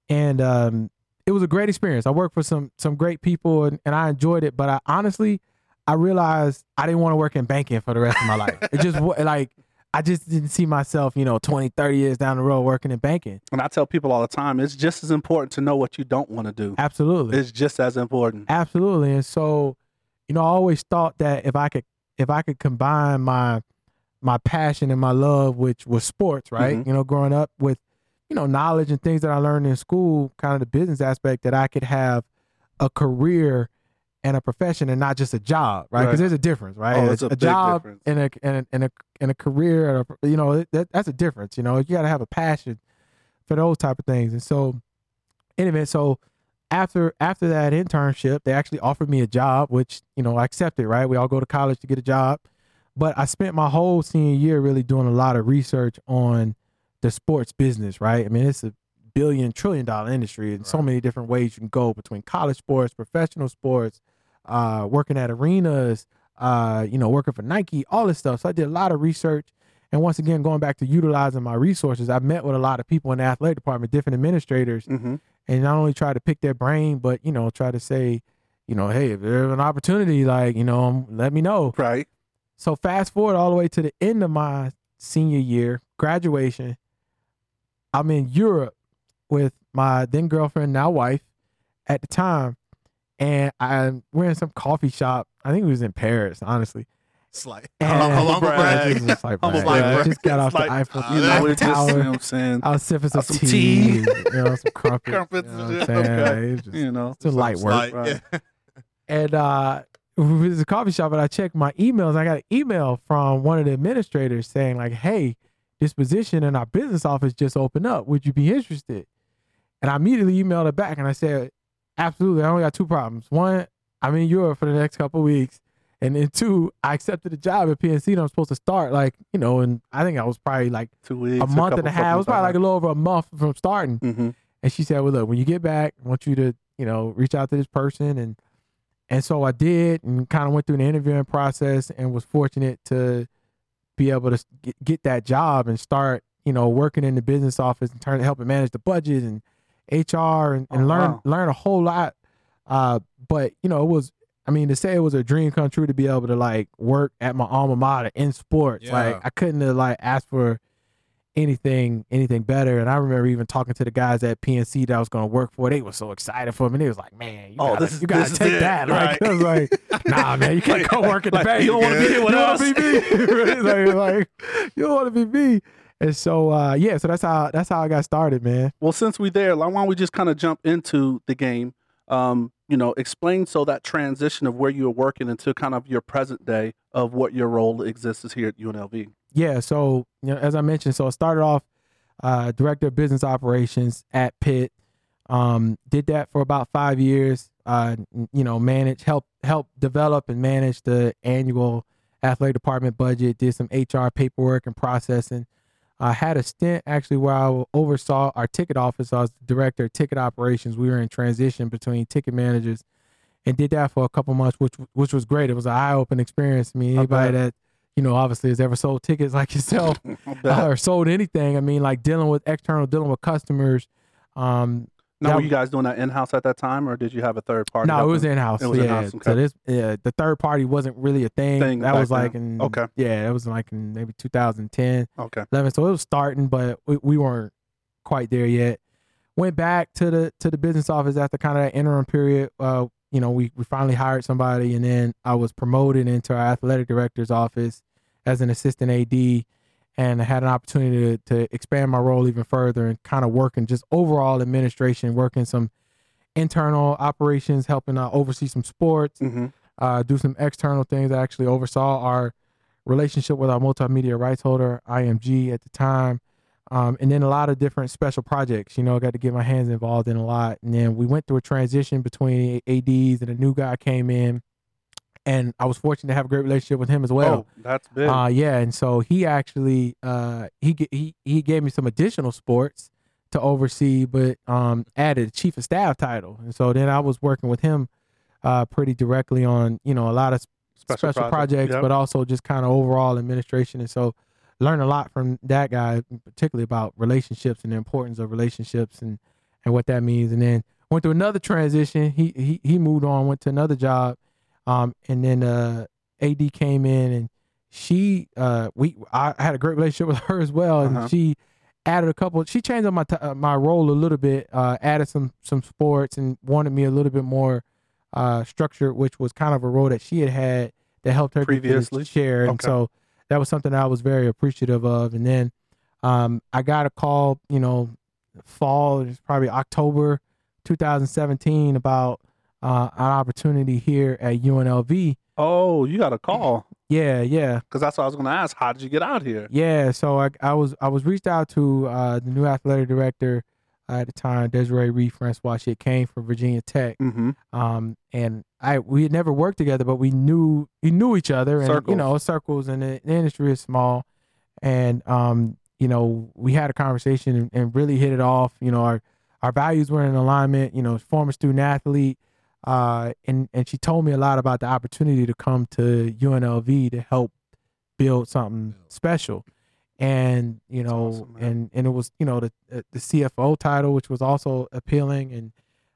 [SPEAKER 6] and um, it was a great experience. I worked for some some great people and, and I enjoyed it. But I honestly, I realized I didn't want to work in banking for the rest of my life. It just like I just didn't see myself, you know, 20, 30 years down the road working in banking.
[SPEAKER 5] And I tell people all the time, it's just as important to know what you don't want to do.
[SPEAKER 6] Absolutely.
[SPEAKER 5] It's just as important.
[SPEAKER 6] Absolutely. And so, you know, I always thought that if I could if I could combine my my passion and my love which was sports, right?
[SPEAKER 5] Mhm.
[SPEAKER 6] You know, growing up with, you know, knowledge and things that I learned in school, kind of the business aspect that I could have a career and a profession and not just a job, right? Because
[SPEAKER 5] Right.
[SPEAKER 6] there's a difference, right?
[SPEAKER 5] Oh, it's a big
[SPEAKER 6] job
[SPEAKER 5] difference.
[SPEAKER 6] and a and a and a, and a career, and a, you know, that, that's a difference. You know, you got to have a passion for those type of things. And so, anyway, so after after that internship, they actually offered me a job, which you know I accepted. Right, we all go to college to get a job, but I spent my whole senior year really doing a lot of research on the sports business. Right, I mean it's a billion trillion dollar industry, and so many different ways you can go between college sports, professional sports, uh, working at arenas, uh, you know, working for Nike, all this stuff. So I did a lot of research. And once again, going back to utilizing my resources, I met with a lot of people in the athletic department, different administrators,
[SPEAKER 5] hmm
[SPEAKER 6] and not only try to pick their brain, but you know, try to say, you know, hey, if there's an opportunity, like you know, um, let me know.
[SPEAKER 5] Right.
[SPEAKER 6] So fast forward all the way to the end of my senior year, graduation. I'm in Europe with my then girlfriend, now wife, at the time, and I'm we're in some coffee shop. I think it was in Paris, honestly.
[SPEAKER 7] Slight.
[SPEAKER 6] And-
[SPEAKER 7] Humble
[SPEAKER 5] brag.
[SPEAKER 7] brag.
[SPEAKER 6] Just- just like
[SPEAKER 5] Humble
[SPEAKER 6] brag.
[SPEAKER 5] brag.
[SPEAKER 6] Just got off the
[SPEAKER 5] like,
[SPEAKER 6] Eiffel,
[SPEAKER 7] uh,
[SPEAKER 5] You know,
[SPEAKER 6] Eiffel
[SPEAKER 5] just, you know what I'm saying?
[SPEAKER 6] I was sipping some,
[SPEAKER 5] some
[SPEAKER 6] tea,
[SPEAKER 5] tea.
[SPEAKER 6] you know, some crumpets.
[SPEAKER 5] Crumpets
[SPEAKER 6] you know what I'm saying?
[SPEAKER 5] okay.
[SPEAKER 6] Like, it's just-
[SPEAKER 5] You know.
[SPEAKER 6] it's a light work.
[SPEAKER 7] Slight,
[SPEAKER 5] right.
[SPEAKER 7] yeah.
[SPEAKER 6] And uh we was a coffee shop and I checked my emails. I got an email from one of the administrators saying, like, hey, this position in our business office just opened up. Would you be interested? And I immediately emailed her back and I said, Absolutely. I only got two problems. One, I'm in Europe for the next couple of weeks. And then two, I accepted a job at PNC that I'm supposed to start like, you know, and I think I was probably like
[SPEAKER 5] Two weeks.
[SPEAKER 6] a month and a half. It was probably like a little over a month from starting.
[SPEAKER 5] hmm
[SPEAKER 6] And she said, "Well, look, when you get back, I want you to, you know, reach out to this person." And and so I did, and kind of went through the interviewing process, and was fortunate to be able to get, get that job and start, you know, working in the business office and turn to helping manage the budget and HR and, and
[SPEAKER 5] Oh,
[SPEAKER 6] learn
[SPEAKER 5] wow.
[SPEAKER 6] learn a whole lot. Uh, but you know, it was. I mean, to say it was a dream come true to be able to like work at my alma mater in sports, like I couldn't have like asked for anything anything better. And I remember even talking to the guys at PNC that I was going to work for. They were so excited for me. They was like, "Man, you
[SPEAKER 5] Oh,
[SPEAKER 6] gotta,
[SPEAKER 5] this is-
[SPEAKER 6] you gotta take that." Like,
[SPEAKER 5] right.
[SPEAKER 6] I was like, "Nah, man, you can't go work at the
[SPEAKER 5] Like,
[SPEAKER 6] bank.
[SPEAKER 5] you don't wanna be here with
[SPEAKER 6] you
[SPEAKER 5] us."
[SPEAKER 6] be me. like, like, you don't want to be me." And so, uh, yeah, so that's how that's how I got started, man.
[SPEAKER 5] Well, since we there, why don't we just kind of jump into the game? Um, you know, explain so that transition of where you were working into kind of your present day of what your role exists is here at UNLV.
[SPEAKER 6] Yeah, so you know, as I mentioned, so I started off uh, director of business operations at Pitt. Um, did that for about five years. Uh, you know, manage, help, help develop and manage the annual athletic department budget. Did some HR paperwork and processing. I had a stint actually where I oversaw our ticket office. I was the director of ticket operations. We were in transition between ticket managers, and did that for a couple months, which which was great. It was an eye opening experience. I mean, anybody that you know obviously has ever sold tickets like yourself
[SPEAKER 5] bet.
[SPEAKER 6] or sold anything. I mean, like dealing with external, dealing with customers. Um,
[SPEAKER 5] now,
[SPEAKER 6] that-
[SPEAKER 5] were you guys doing that in house at that time, or did you have a third party?
[SPEAKER 6] no, it was in house. Yeah.
[SPEAKER 5] in-house, okay.
[SPEAKER 6] So this, yeah, the third party wasn't really a thing.
[SPEAKER 5] Thing
[SPEAKER 6] that was like
[SPEAKER 5] then.
[SPEAKER 6] in
[SPEAKER 5] Okay.
[SPEAKER 6] Yeah, that was like in maybe 2010,
[SPEAKER 5] Okay.
[SPEAKER 6] 11. So it was starting, but we, we weren't quite there yet. Went back to the to the business office after kind of that interim period. Uh, you know, we we finally hired somebody, and then I was promoted into our athletic director's office as an assistant AD, and I had an opportunity to, to expand my role even further and kind of working just overall administration, working some internal operations, helping uh, oversee some sports,
[SPEAKER 5] hmm
[SPEAKER 6] uh, do some external things. I actually oversaw our relationship with our multimedia rights holder, IMG, at the time. Um, and then a lot of different special projects, you know, I got to get my hands involved in a lot. And then we went through a transition between ADs and a new guy came in. And I was fortunate to have a great relationship with him as well.
[SPEAKER 5] oh, that's big.
[SPEAKER 6] Uh, yeah, and so he actually uh, he he he gave me some additional sports to oversee, but um, added a chief of staff title, and so then I was working with him uh, pretty directly on you know a lot of s- special,
[SPEAKER 5] project,
[SPEAKER 6] projects,
[SPEAKER 5] yep.
[SPEAKER 6] but also just kind of overall administration, and so learned a lot from that guy, particularly about relationships and the importance of relationships and and what that means, and then went through another transition. He he he moved on, went to another job, um, and then uh, AD came in and she uh we I had a great relationship with her as well, and
[SPEAKER 5] Uh-huh.
[SPEAKER 6] she added a couple. She changed up my t- uh, my role a little bit, uh, added some some sports, and wanted me a little bit more uh structured, which was kind of a role that she had had that helped her get to the
[SPEAKER 5] Previously?
[SPEAKER 6] chair, and so that was something I was very appreciative of. And then um I got a call, you know, fall, it's probably October 2017 about uh, an opportunity here at UNLV.
[SPEAKER 5] Oh, you got a call
[SPEAKER 6] Yeah, yeah,
[SPEAKER 5] because that's what I was going to ask. How did you get out here?
[SPEAKER 6] yeah. So I, I was I was reached out to uh, the new athletic director uh, at the time, Desiree Reed Francois. She came from Virginia Tech,
[SPEAKER 5] Mm-hmm.
[SPEAKER 6] um, and I we had never worked together, but we knew we knew each other, and you know, circles, and the, the industry is small, and um, you know, we had a conversation and, and really hit it off. You know, our our values were in alignment. You know, former student athlete, uh, and and she told me a lot about the opportunity to come to UNLV to help build something special. And you know,
[SPEAKER 5] awesome,
[SPEAKER 6] and and it was you know the the CFO title, which was also appealing, and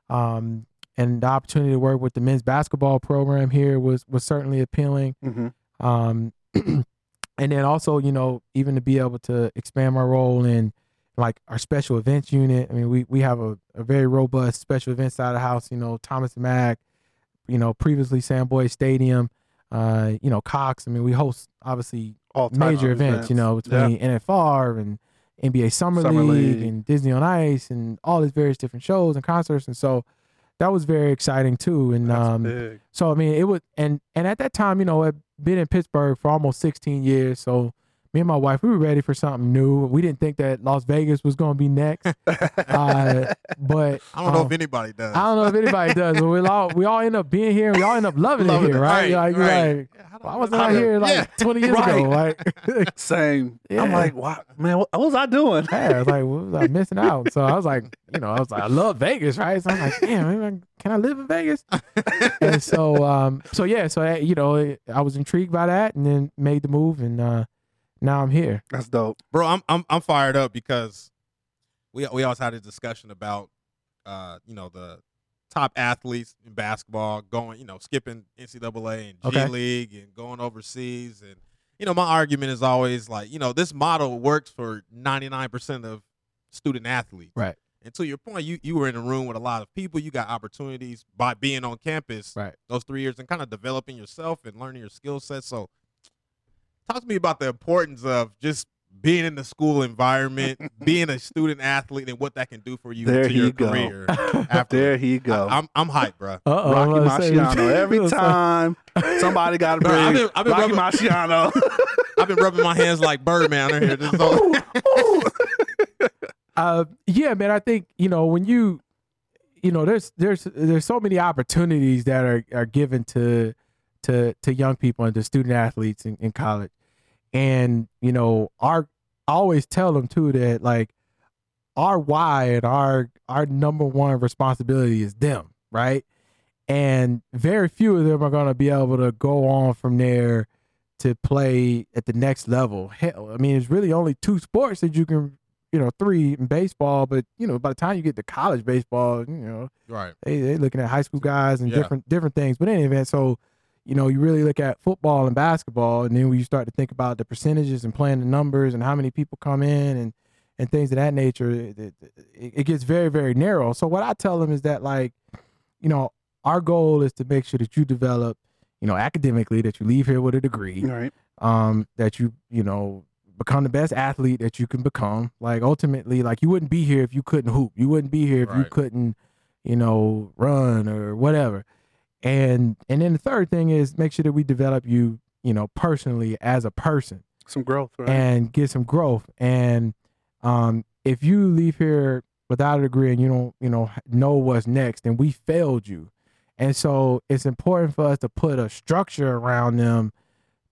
[SPEAKER 6] um, and the opportunity to work with the men's basketball program here was was certainly appealing.
[SPEAKER 5] Mm-hmm.
[SPEAKER 6] Um, and then also, you know, even to be able to expand my role in like our special events unit. I mean, we we have a, a very robust special events side of the house. You know, Thomas Mack, you know, previously Sam Boyd Stadium, uh, you know, Cox. I mean, we host obviously
[SPEAKER 5] All
[SPEAKER 6] major
[SPEAKER 5] of
[SPEAKER 6] events, you know,
[SPEAKER 5] Yeah.
[SPEAKER 6] between NFR and NBA Summer,
[SPEAKER 5] Summer
[SPEAKER 6] League,
[SPEAKER 5] League.
[SPEAKER 6] and Disney on Ice and all these various different shows and concerts. And so that was very exciting too. And
[SPEAKER 5] That's
[SPEAKER 6] um,
[SPEAKER 5] big.
[SPEAKER 6] so I mean, it was, and and at that time, you know, I'd been in Pittsburgh for almost 16 years. So me and my wife, we were ready for something new. We didn't think that Las Vegas was going to be next, uh, but
[SPEAKER 7] I don't know
[SPEAKER 6] um,
[SPEAKER 7] if anybody does.
[SPEAKER 6] I don't know if anybody does. But we all we all end up being here. We all end up loving,
[SPEAKER 5] Loving
[SPEAKER 6] it here,
[SPEAKER 5] it.
[SPEAKER 6] right?
[SPEAKER 7] Right,
[SPEAKER 6] Like, you're
[SPEAKER 7] right.
[SPEAKER 6] like,
[SPEAKER 7] Yeah, how do
[SPEAKER 6] well, I
[SPEAKER 7] I-
[SPEAKER 6] wasn't out here like
[SPEAKER 7] yeah.
[SPEAKER 6] 20 years ago. Like,
[SPEAKER 5] Same. I'm like, wow, man, what, what was I doing?
[SPEAKER 6] yeah, I was like, what was I missing out? So I was like, you know, I was like, I love Vegas, right? So I'm like, damn, maybe can I live in Vegas? and so, um, so yeah, so I, you know, I was intrigued by that, and then made the move, and uh, now I'm here.
[SPEAKER 5] That's dope.
[SPEAKER 7] bro. I'm I'm I'm fired up because we we always had a discussion about uh you know the top athletes in basketball going you know skipping NCAA and G
[SPEAKER 6] Okay.
[SPEAKER 7] League and going overseas and you know my argument is always like you know this model works for 99 percent of student athletes
[SPEAKER 6] Right.
[SPEAKER 7] and to your point you you were in a room with a lot of people you got opportunities by being on campus
[SPEAKER 6] Right.
[SPEAKER 7] those three years and kind of developing yourself and learning your skill set so talk to me about the importance of just being in the school environment, being a student athlete, and what that can do for you
[SPEAKER 5] There
[SPEAKER 7] into
[SPEAKER 5] he
[SPEAKER 7] your
[SPEAKER 5] go.
[SPEAKER 7] career. After
[SPEAKER 5] There he go.
[SPEAKER 7] I, am I'm hyped, bro.
[SPEAKER 6] Uh-oh,
[SPEAKER 5] Rocky
[SPEAKER 6] I was about to say-
[SPEAKER 5] Marciano. Every time somebody got to
[SPEAKER 7] Bro,
[SPEAKER 5] bring
[SPEAKER 7] I've been- I've been
[SPEAKER 5] Rocky
[SPEAKER 7] rubbing-
[SPEAKER 5] Marciano.
[SPEAKER 7] I've been rubbing my hands like Birdman on here. This is all-
[SPEAKER 6] Uh, yeah, man. I think you know when you, you know, there's there's there's so many opportunities that are are given to to to young people and to student athletes in, in college, and you know, our I always tell them too that like our why and our our number one responsibility is them, right? And very few of them are going to be able to go on from there to play at the next level. Hell, I mean, it's really only two sports that you can, you know, three in baseball. But you know, by the time you get to college baseball, you know,
[SPEAKER 7] right.
[SPEAKER 6] they they looking at high school guys and
[SPEAKER 7] Yeah.
[SPEAKER 6] different different things. But in any event, so you know, you really look at football and basketball, and then when you start to think about the percentages and playing the numbers and how many people come in and and things of that nature, it, it, it gets very very narrow. So what I tell them is that like, you know, our goal is to make sure that you develop, you know, academically, that you leave here with a degree,
[SPEAKER 5] right.
[SPEAKER 6] um, that you you know become the best athlete that you can become. Like ultimately, like you wouldn't be here if you couldn't hoop. You wouldn't be here if you couldn't, you know, run or whatever. And and then the third thing is make sure that we develop you, you know, personally as a person
[SPEAKER 5] Some growth, right?
[SPEAKER 6] and get some growth. And um, if you leave here without a degree and you don't, you know, know what's next, then we failed you. And so it's important for us to put a structure around them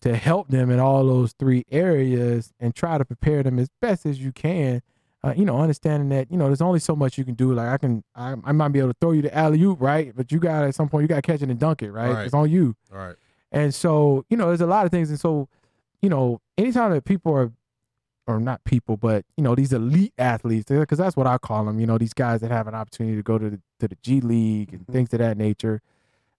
[SPEAKER 6] to help them in all those three areas and try to prepare them as best as you can. Uh, you know, understanding that you know there's only so much you can do. Like I can, I, I might be able to throw you the alley oop, right? But you got at some point you got to catch it and dunk it, right?
[SPEAKER 7] Right.
[SPEAKER 6] It's on you.
[SPEAKER 7] All right.
[SPEAKER 6] And so, you know, there's a lot of things. And so, you know, anytime that people are, or not people, but, you know, these elite athletes, because that's what I call them, you know, these guys that have an opportunity to go to the, to the G League and
[SPEAKER 5] Mhm.
[SPEAKER 6] things of that nature.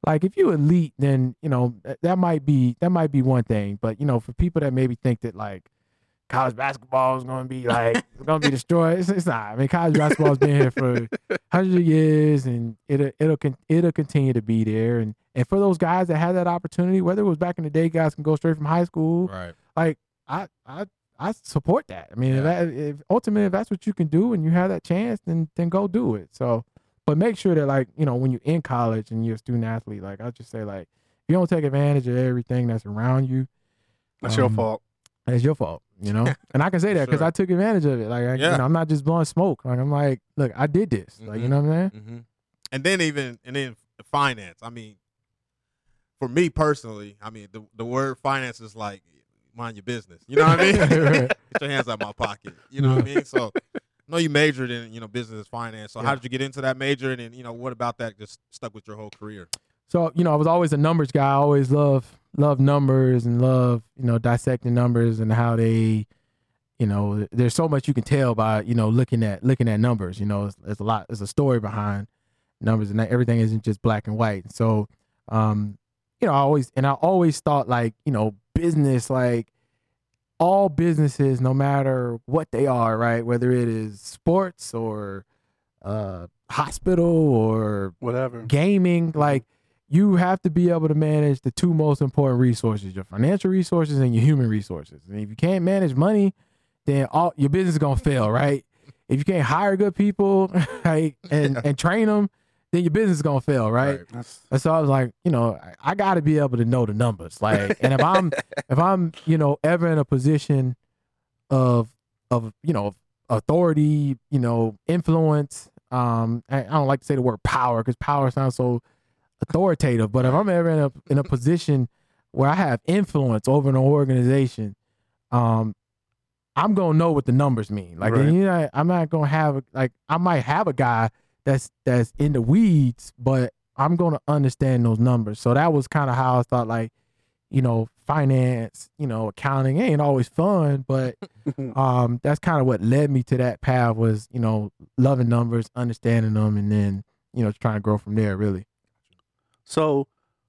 [SPEAKER 6] like if you elite, then you know that, that might be that might be one thing. But you know, for people that maybe think that like college basketball is going to be like it's going to be destroyed, it's, it's not. I mean, college basketball has been here for hundreds of years, and it'll it'll it'll continue to be there. And and for those guys that had that opportunity, whether it was back in the day, guys can go straight from high school.
[SPEAKER 7] Right.
[SPEAKER 6] Like I I I support that. I mean, if, that, if ultimately if that's what you can do and you have that chance, then then go do it. So, but make sure that like you know when you're in college and you're a student athlete, like I just say like if you don't take advantage of everything that's around you,
[SPEAKER 5] That's your
[SPEAKER 6] um,
[SPEAKER 5] fault.
[SPEAKER 6] It's your fault, you know. and I can say that because
[SPEAKER 7] Sure.
[SPEAKER 6] I took advantage of it. Like, I,
[SPEAKER 7] Yeah.
[SPEAKER 6] you know, I'm not just blowing smoke. Like, I'm like, look, I did this. Like, you
[SPEAKER 7] Mhm.
[SPEAKER 6] know what I'm saying?
[SPEAKER 7] hmm And then even and then finance. I mean, for me personally, I mean the the word finance is like mind your business. You know what I mean?
[SPEAKER 6] Right.
[SPEAKER 7] Get your hands out my pocket. You know what I mean? So. I know you majored in you know business finance. So
[SPEAKER 6] Yeah.
[SPEAKER 7] how did you get into that major? And then you know what about that just stuck with your whole career?
[SPEAKER 6] So, you know, I was always a numbers guy. I always love love numbers and love, you know, dissecting numbers and how they, you know, there's so much you can tell by, you know, looking at looking at numbers. You know, it's, there's a lot, there's a story behind numbers, and everything isn't just black and white. So, um, you know, I always and I always thought like, you know, business like all businesses, no matter what they are, right? Whether it is sports or uh hospital or
[SPEAKER 5] Whatever.
[SPEAKER 6] gaming like you have to be able to manage the two most important resources your financial resources and your human resources and if you can't manage money then all your business is gonna fail right if you can't hire good people right and and train them then your business is gonna fail right,
[SPEAKER 5] That's,
[SPEAKER 6] and so I was like, you know, I, I got to be able to know the numbers. Like, and if I'm if I'm you know ever in a position of of you know authority, you know, influence. Um, I, I don't like to say the word power because power sounds so authoritative. But if I'm ever in a in a position where I have influence over an organization, um, I'm gonna know what the numbers mean. Like,
[SPEAKER 5] Right.
[SPEAKER 6] you know, I'm not gonna have like I might have a guy that's that's in the weeds, but I'm gonna understand those numbers. So that was kind of how I thought like, you know, finance, you know, accounting ain't always fun, but um that's kind of what led me to that path was, you know, loving numbers, understanding them and then, you know, trying to grow from there really.
[SPEAKER 5] So,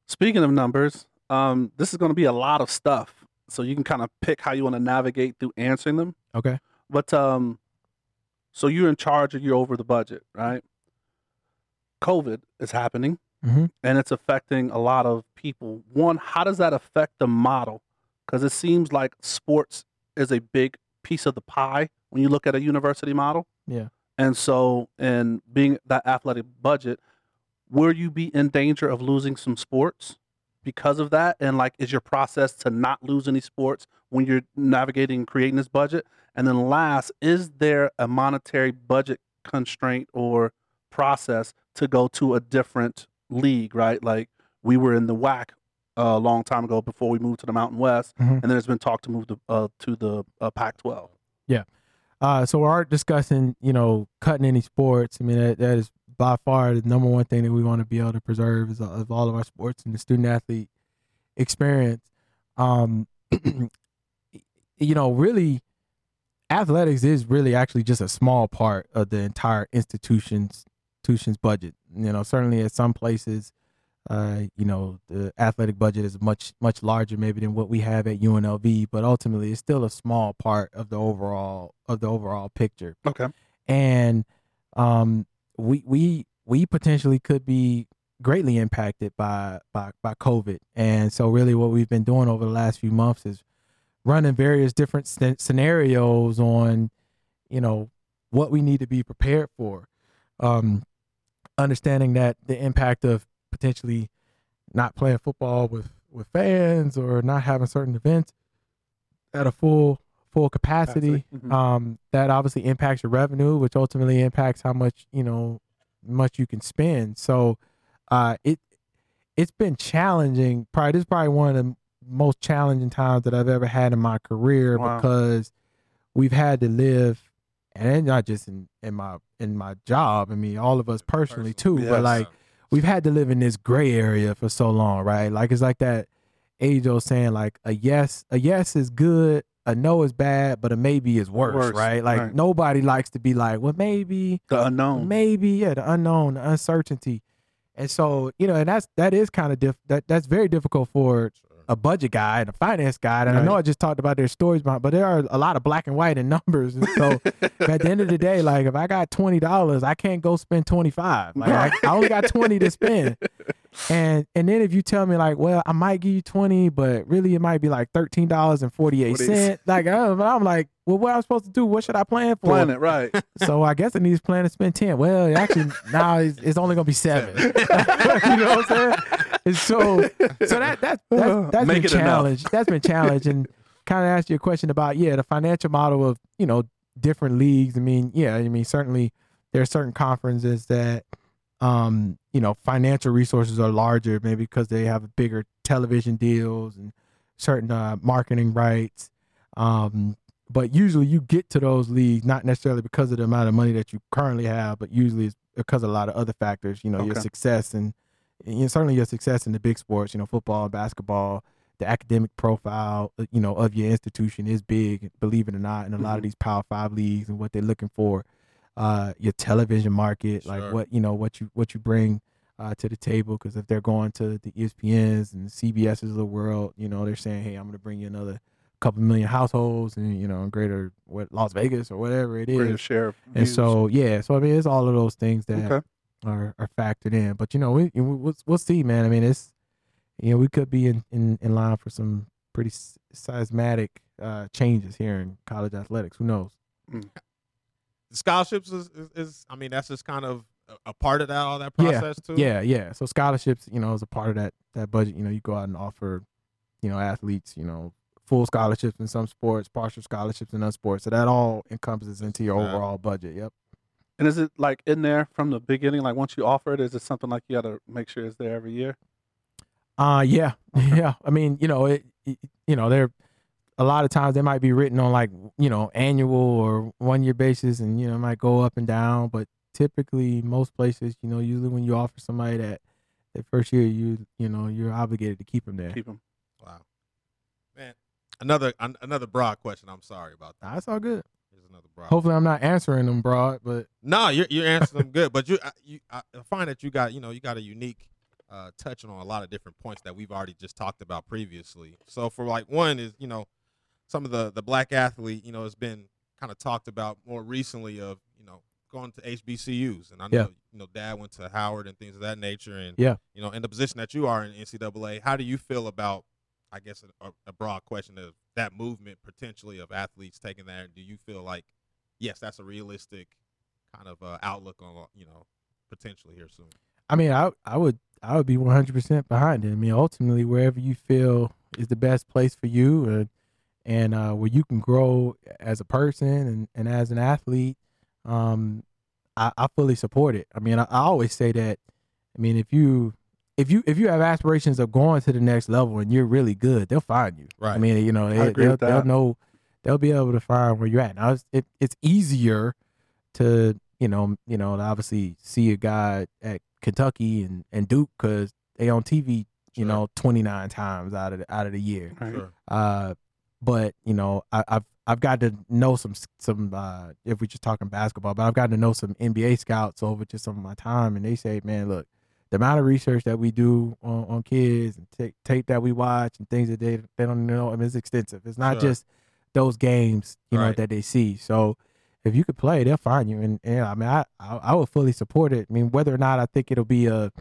[SPEAKER 5] speaking of numbers, um, this is going to be a lot of stuff. So you can kind of pick how you want to navigate through answering them.
[SPEAKER 6] Okay.
[SPEAKER 5] But um, so you're in charge and you're over the budget, right? COVID is happening,
[SPEAKER 6] Mhm.
[SPEAKER 5] and it's affecting a lot of people. One, how does that affect the model? Because it seems like sports is a big piece of the pie when you look at a university model.
[SPEAKER 6] Yeah.
[SPEAKER 5] And so, and being that athletic budget, will you be in danger of losing some sports because of that? And like, is your process to not lose any sports when you're navigating and creating this budget? And then last, is there a monetary budget constraint or process to go to a different league, right? Like we were in the WAC a long time ago before we moved to the Mountain West,
[SPEAKER 6] Mhm.
[SPEAKER 5] and then it's been talk to move to, uh, to the uh, Pac-12.
[SPEAKER 6] Uh, so we aren't discussing, you know, cutting any sports. I mean, that, that is by far the number one thing that we want to be able to preserve is of all of our sports and the student athlete experience. Um, you know, really, athletics is really actually just a small part of the entire institution's institution's budget. You know, certainly at some places, uh, you know, the athletic budget is much much larger maybe than what we have at UNLV, but ultimately it's still a small part of the overall of the overall picture.
[SPEAKER 5] Okay.
[SPEAKER 6] And um, we we we potentially could be greatly impacted by by by COVID. And so really what we've been doing over the last few months is running various different sc- scenarios on, you know, what we need to be prepared for. Um, understanding that the impact of potentially not playing football with with fans or not having certain events at a full full capacity,
[SPEAKER 5] Mhm.
[SPEAKER 6] um, that obviously impacts your revenue, which ultimately impacts how much you know much you can spend. So, uh, it it's been challenging. Probably this is probably one of the most challenging times that I've ever had in my career
[SPEAKER 5] Wow.
[SPEAKER 6] because we've had to live, and not just in in my in my job. I mean, all of us personally too,
[SPEAKER 5] Yes.
[SPEAKER 6] but like we've had to live in this gray area for so long, right? Like it's like that age old saying, like a yes, a yes is good, a no is bad, but a maybe is worse,
[SPEAKER 5] Worse,
[SPEAKER 6] right? Like
[SPEAKER 5] right.
[SPEAKER 6] nobody likes to be like, well, maybe,
[SPEAKER 5] The uh, unknown.
[SPEAKER 6] maybe, yeah, the unknown, the uncertainty. And so, you know, and that's that is kind of diff that that's very difficult for a budget guy and a finance guy. And I know I just talked about their stories, but but there are a lot of black and white in numbers. And so at the end of the day, like if I got twenty dollars, I can't go spend twenty five. Like I, I only got twenty to spend. And and then if you tell me like, well, I might give you twenty, but really it might be like thirteen dollars and forty eight cent. Like I'm, I'm like, well, what am I supposed to do? What should I plan for?
[SPEAKER 5] Plan it right.
[SPEAKER 6] So I guess I need to plan to spend ten. Well, actually now it's, it's only gonna be seven. you know what I'm saying? And so so that that that's, that's
[SPEAKER 5] Make
[SPEAKER 6] been
[SPEAKER 5] enough.
[SPEAKER 6] challenged. That's been challenged and kind of asked you a question about yeah the financial model of you know different leagues. I mean yeah I mean certainly there are certain conferences that um you know financial resources are larger maybe because they have bigger television deals and certain uh, marketing rights. Um, but usually you get to those leagues not necessarily because of the amount of money that you currently have, but usually it's because of a lot of other factors. You know, your success and, and certainly your success in the big sports. You know, football, basketball, the academic profile. uh, You know, of your institution is big, believe it or not, in a lot of
[SPEAKER 5] Mhm.
[SPEAKER 6] these Power Five leagues and what they're looking for. Uh, your television market, like what you know, what you what you bring uh, to the table. Because if they're going to the ESPNs and the CBSs of the world, you know, they're saying, "Hey, I'm going to bring you another couple million households and you know, greater what Las Vegas or whatever it is."
[SPEAKER 5] Greater share of
[SPEAKER 6] and
[SPEAKER 5] views.
[SPEAKER 6] so, yeah, so I mean, it's all of those things that
[SPEAKER 5] Okay.
[SPEAKER 6] are are factored in. But you know, we we- we'll, we'll see, man. I mean, it's you know, we could be in in, in line for some pretty s- seismatic uh, changes here in college athletics. Who knows?
[SPEAKER 7] Scholarships is, is, is I mean that's just kind of a, a part of that all that
[SPEAKER 6] Yeah,
[SPEAKER 7] process too.
[SPEAKER 6] Yeah, yeah. So scholarships, you know, is a part of that that budget. You know, you go out and offer, you know, athletes, you know, full scholarships in some sports, partial scholarships in other sports. So that all encompasses into your
[SPEAKER 7] Yeah.
[SPEAKER 6] overall budget. Yep.
[SPEAKER 5] And is it like in there from the beginning? Like once you offer it, is it something like you got to make sure it's there every year?
[SPEAKER 6] Uh yeah. Yeah. I mean, you know, it, it you know, there a lot of times they might be written on like, you know, annual or one year basis and you know, it might go up and down, but typically most places, you know, usually when you offer somebody that the first year you you know, you're obligated to keep them there.
[SPEAKER 5] Keep them.
[SPEAKER 7] Wow. Man, another an, another broad question. I'm sorry about that.
[SPEAKER 6] That's all good.
[SPEAKER 7] Here's another broad.
[SPEAKER 6] Hopefully I'm not answering them broad, but
[SPEAKER 7] No, you're you're answering them good, but you I- you I find that you got you know you got a unique uh, touching on a lot of different points that we've already just talked about previously. So for like one is you know some of the the black athlete you know has been kind of talked about more recently of you know going to HBCUs and I know
[SPEAKER 6] Yeah.
[SPEAKER 7] you know dad went to Howard and things of that nature and
[SPEAKER 6] Yeah.
[SPEAKER 7] you know in the position that you are in NCAA how do you feel about I guess a, a broad question of that movement potentially of athletes taking that do you feel like yes that's a realistic kind of uh, outlook on you know potentially here soon.
[SPEAKER 6] I mean, I I would I would be 100% behind it. I mean, ultimately wherever you feel is the best place for you and and uh, where you can grow as a person and, and as an athlete, um, I, I fully support it. I mean, I, I always say that. I mean, if you if you if you have aspirations of going to the next level and you're really good, they'll find you.
[SPEAKER 7] Right.
[SPEAKER 6] I mean, you know, they,
[SPEAKER 5] agree
[SPEAKER 6] will they'll know they'll be able to find where you're at. Now, it's, it, it's easier to you know you know obviously see a guy at Kentucky and, and Duke because they on TV you
[SPEAKER 7] Sure.
[SPEAKER 6] know 29 times out of the, out of the year.
[SPEAKER 5] Right.
[SPEAKER 7] Sure.
[SPEAKER 6] Uh, but you know, I, I've I've got to know some some uh, if we're just talking basketball, but I've got to know some NBA scouts over just some of my time, and they say, man, look, the amount of research that we do on, on kids and tape tape that we watch and things that they they don't know, I mean, it's extensive. It's not
[SPEAKER 7] Sure.
[SPEAKER 6] just those games, you know, that they see. So if you could play, they'll find you, and, and I mean, I, I I would fully support it. I mean, whether or not I think it'll be a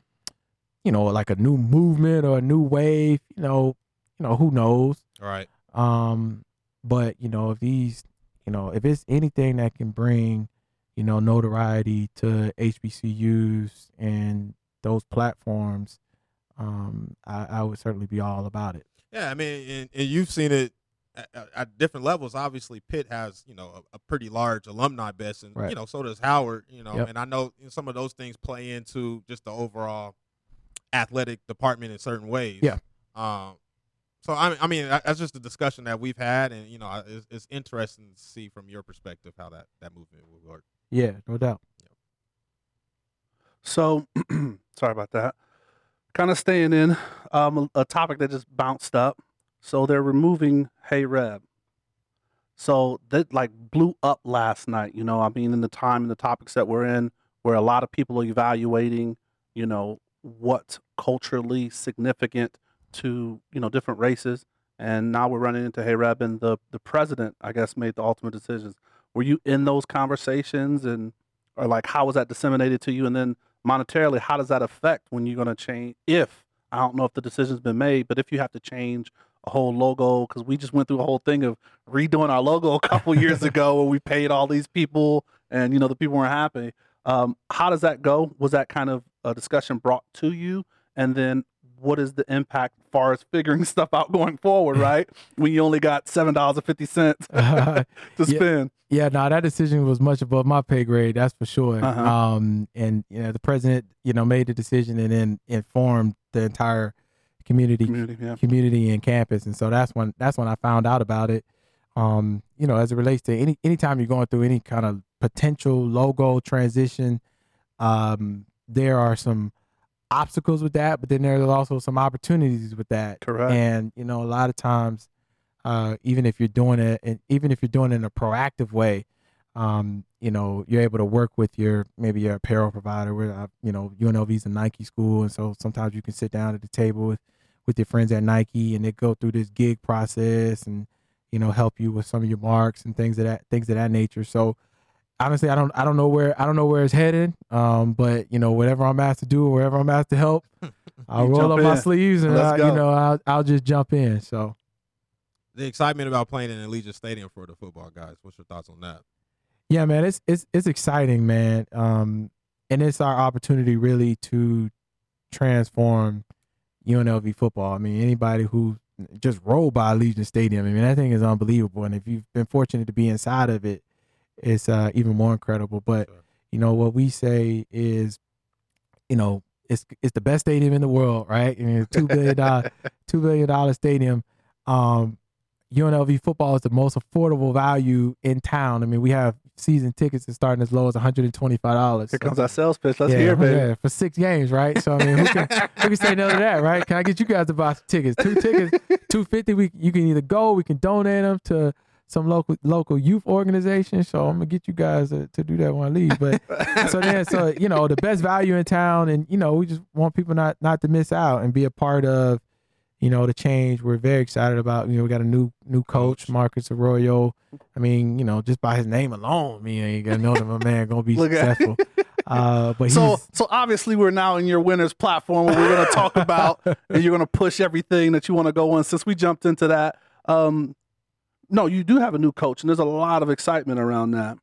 [SPEAKER 6] you know like a new movement or a new wave, you know, you know, who knows.
[SPEAKER 7] All right.
[SPEAKER 6] Um, but you know, if these, you know, if it's anything that can bring, you know, notoriety to HBCUs and those platforms, um, I, I would certainly be all about it.
[SPEAKER 7] Yeah, I mean, and, and you've seen it at, at- different levels. Obviously, Pitt has you know a, a pretty large alumni base, and
[SPEAKER 6] Right.
[SPEAKER 7] you know so does Howard. You know,
[SPEAKER 6] Yep.
[SPEAKER 7] and I know, some of those things play into just the overall athletic department in certain ways.
[SPEAKER 6] Yeah.
[SPEAKER 7] Um. So I, I mean, that's just a discussion that we've had, and you know, it's, it's interesting to see from your perspective how that that movement will work.
[SPEAKER 6] Yeah, no doubt.
[SPEAKER 5] So, sorry about that. Kind of staying in um, a, a topic that just bounced up. So they're removing Hey Reb. So that like blew up last night. You know, I mean, in the time and the topics that we're in, where a lot of people are evaluating, you know, what's culturally significant to you know different races. And now we're running into hey Reb the the president I guess made the ultimate decisions. Were you in those conversations and or like how was that disseminated to you? And then monetarily, how does that affect when you're going to change? If I don't know if the decision's been made, but if you have to change a whole logo, because we just went through a whole thing of redoing our logo a couple years ago, where we paid all these people, and you know the people weren't happy. Um, how does that go? Was that kind of a discussion brought to you? And then what is the impact far as figuring stuff out going forward, right? when you only got seven dollars and fifty cents to
[SPEAKER 6] Yeah.
[SPEAKER 5] spend.
[SPEAKER 6] Yeah, no, that decision was much above my pay grade. That's for sure.
[SPEAKER 5] Uh-huh.
[SPEAKER 6] Um, and you know, the president, you know, made the decision and then informed the entire community,
[SPEAKER 5] Community, yeah.
[SPEAKER 6] community and campus. And so that's when that's when I found out about it. Um, you know, as it relates to any anytime you're going through any kind of potential logo transition, um, there are some obstacles with that, but then there's also some opportunities with that.
[SPEAKER 5] Correct.
[SPEAKER 6] And you know, a lot of times, uh, even if you're doing it, and even if you're doing it in a proactive way, um, you know, you're able to work with your maybe your apparel provider. Where uh, you know UNLV's a Nike school, and so sometimes you can sit down at the table with with your friends at Nike, and they go through this gig process, and you know, help you with some of your marks and things of that things of that nature. So honestly, I don't I don't know where I don't know where it's headed. Um, but you know, whatever I'm asked to do, or wherever I'm asked to help, I'll roll
[SPEAKER 5] jump
[SPEAKER 6] up my sleeves and I, you know I'll I'll just jump in. So
[SPEAKER 7] The excitement about playing in Allegiant Stadium for the football guys. What's your thoughts on that?
[SPEAKER 6] yeah, man, it's it's it's exciting, man. Um, and it's our opportunity really to transform UNLV football. I mean, anybody who just rolled by Allegiant Stadium, I mean, that thing is unbelievable. And if you've been fortunate to be inside of it, it's uh, even more incredible. But you know what we say is, you know, it's it's the best stadium in the world, right? I mean, two billion dollar two billion dollar stadium. Um, UNLV football is the most affordable value in town. I mean, we have season tickets that starting as low as one hundred and twenty five dollars.
[SPEAKER 5] Here comes our sales pitch. Let's
[SPEAKER 6] yeah,
[SPEAKER 5] hear it, baby.
[SPEAKER 6] yeah, for six games, right? So I mean, who can who can say no to that, right? Can I get you guys to buy some tickets? Two tickets, two fifty. We you can either go, we can donate them to some local local youth organization. So I'm gonna get you guys to, to do that when I leave. But so then, so you know, the best value in town, and you know, we just want people not not to miss out and be a part of, you know, the change. We're very excited about. You know, we got a new new coach, Marcus Arroyo. I mean, you know, just by his name alone, me ain't gonna know that my man gonna be successful. Uh, but
[SPEAKER 5] So, so obviously we're now in your winners platform where we're going to talk about and you're going to push everything that you want to go on. Since we jumped into that, um, no, you do have a new coach, and there's a lot of excitement around that.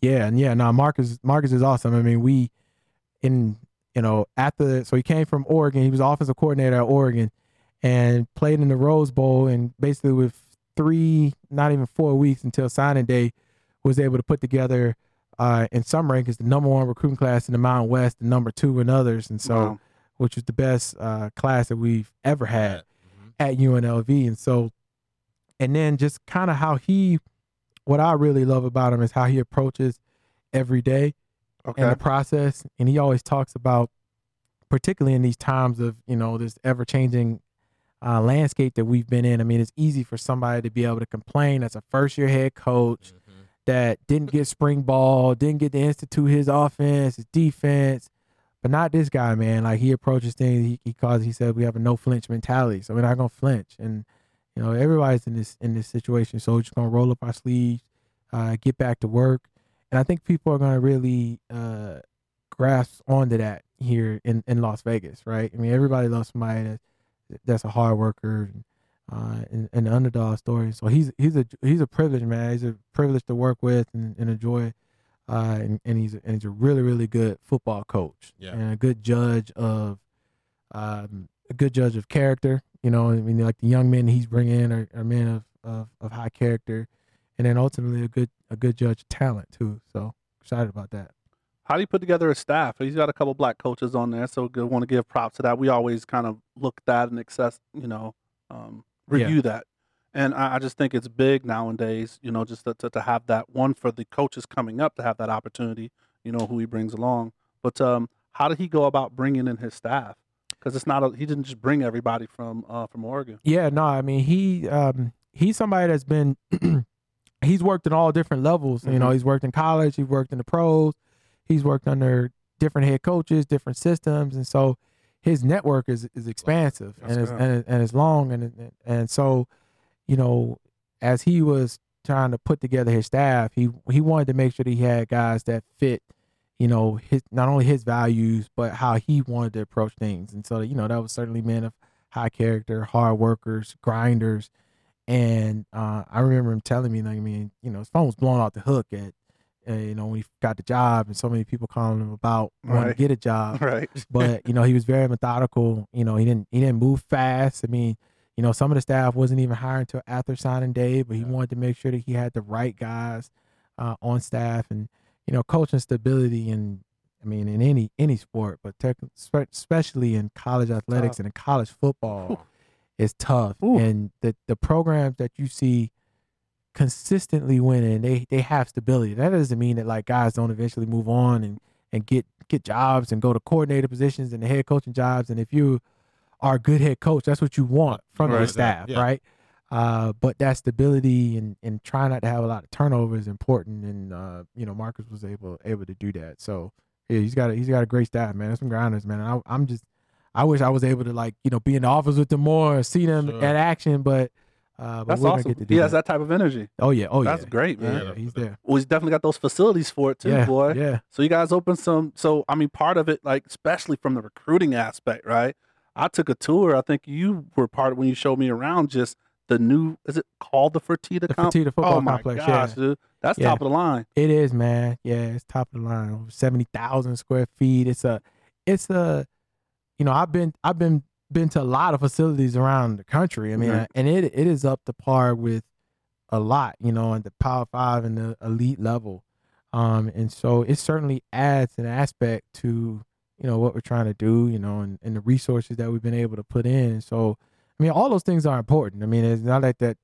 [SPEAKER 6] Yeah, and yeah, now Marcus Marcus is awesome. I mean, we in you know at the so he came from Oregon. He was offensive coordinator at Oregon, and played in the Rose Bowl. And basically, with three, not even four weeks until signing day, was able to put together uh, in some rankings the number one recruiting class in the Mountain West, the number two in others, and so
[SPEAKER 5] Wow.
[SPEAKER 6] which was the best uh, class that we've ever had
[SPEAKER 7] Mhm.
[SPEAKER 6] at UNLV. And so, and then just kind of how he, what I really love about him is how he approaches every day
[SPEAKER 5] Okay.
[SPEAKER 6] in the process. And he always talks about, particularly in these times of, you know, this ever changing uh, landscape that we've been in. I mean, it's easy for somebody to be able to complain as a first year head coach
[SPEAKER 7] Mhm.
[SPEAKER 6] that didn't get spring ball, didn't get to institute his offense, his defense, but not this guy, man. Like he approaches things, he, he calls, he said, we have a no flinch mentality, so we're not gonna flinch. And you know, everybody's in this in this situation, so we're just gonna roll up our sleeves, uh, get back to work, and I think people are gonna really uh, grasp onto that here in in Las Vegas, right? I mean, everybody loves somebody that that's a hard worker. And, uh, and, and the underdog story. So he's he's a he's a privilege, man. He's a privilege to work with and, and enjoy. Uh, and, and he's and he's a really really good football coach
[SPEAKER 7] Yeah.
[SPEAKER 6] and a good judge of um, a good judge of character. You know, I mean, like the young men he's bringing in are, are men of, of of high character, and then ultimately a good a good judge of talent too. So excited about that.
[SPEAKER 5] How do you put together a staff? He's got a couple black coaches on there, so we want to give props to that. We always kind of look at that and access, you know, um,
[SPEAKER 6] Yeah.
[SPEAKER 5] review that. And I, I just think it's big nowadays, you know, just to, to, to have that one for the coaches coming up to have that opportunity, you know, who he brings along. But um, how did he go about bringing in his staff? Because it's not a, he didn't just bring everybody from uh, from Oregon.
[SPEAKER 6] Yeah, no, I mean he um he's somebody that's been he's worked at all different levels. You know,
[SPEAKER 5] Mhm.
[SPEAKER 6] he's worked in college, he's worked in the pros, he's worked under different head coaches, different systems, and so his network is is expansive
[SPEAKER 5] That's
[SPEAKER 6] and it's, and, and it's long and and so you know as he was trying to put together his staff he he wanted to make sure that he had guys that fit you know his not only his values but how he wanted to approach things and so you know that was certainly men of high character hard workers grinders and uh, I remember him telling me, like, I mean, you know, his phone was blown off the hook at, uh, you know, when he got the job, and so many people calling him about wanting
[SPEAKER 5] Right.
[SPEAKER 6] to get a job.
[SPEAKER 5] Right.
[SPEAKER 6] But you know, he was very methodical. You know, he didn't he didn't move fast. I mean, you know, some of the staff wasn't even hired until after signing day, but he wanted to make sure that he had the right guys uh, on staff, and you know, coaching stability and. I mean, in any any sport, but tech, especially in college athletics
[SPEAKER 5] Tough.
[SPEAKER 6] and in college football, is tough.
[SPEAKER 5] Ooh.
[SPEAKER 6] And the the programs that you see consistently winning, they they have stability. That doesn't mean that like guys don't eventually move on and and get get jobs and go to coordinator positions and the head coaching jobs. And if you are a good head coach, that's what you want from your
[SPEAKER 5] Right.
[SPEAKER 6] staff,
[SPEAKER 7] Yeah.
[SPEAKER 6] right? Uh, but that stability and and trying not to have a lot of turnover is important. And uh, you know, Marcus was able able to do that. So yeah, he's got a, he's got a great staff, man. There's some grinders, man. I, I'm just I wish I was able to like you know be in the office with them more, see them
[SPEAKER 7] Sure.
[SPEAKER 6] at action, but. Uh, but
[SPEAKER 5] That's
[SPEAKER 6] we're
[SPEAKER 5] awesome.
[SPEAKER 6] get to do
[SPEAKER 5] He has
[SPEAKER 6] that.
[SPEAKER 5] that type of energy.
[SPEAKER 6] Oh yeah, oh yeah, That's
[SPEAKER 5] great, man.
[SPEAKER 6] Yeah,
[SPEAKER 7] Yeah.
[SPEAKER 6] he's there.
[SPEAKER 5] Well, he's definitely got those facilities for it too,
[SPEAKER 6] yeah,
[SPEAKER 5] boy.
[SPEAKER 6] Yeah,
[SPEAKER 5] So you guys open some. So I mean, part of it, like especially from the recruiting aspect, right? I took a tour. I think you were part of when you showed me around just the new. Is it called the Fertitta?
[SPEAKER 6] the
[SPEAKER 5] comp-
[SPEAKER 6] Fertitta football
[SPEAKER 5] oh my
[SPEAKER 6] complex.
[SPEAKER 5] gosh,
[SPEAKER 6] yeah,
[SPEAKER 5] dude, that's
[SPEAKER 6] Yeah.
[SPEAKER 5] top of the line.
[SPEAKER 6] it is, man. Yeah, it's top of the line. Seventy thousand square feet. It's a, it's a, you know, I've been, I've been, been to a lot of facilities around the country. I mean, uh, and it, it is up to par with a lot, you know, at the Power Five and the elite level. Um, and so it certainly adds an aspect to, you know, what we're trying to do, you know, and, and the resources that we've been able to put in. So, I mean, all those things are important. I mean, it's not like that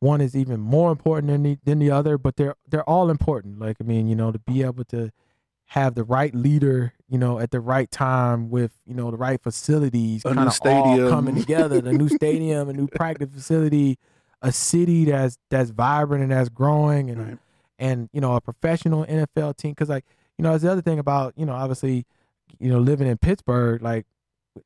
[SPEAKER 6] one is even more important than the, than the other, but they're they're all important. Like I mean, you know, to be able to have the right leader, you know, at the right time with you know the right facilities, kind of all coming together. The new stadium, a new practice facility, a city that's that's vibrant and that's growing, and
[SPEAKER 5] Right.
[SPEAKER 6] and you know a professional NFL team. Because like you know, that's the other thing about you know obviously, you know, living in Pittsburgh, like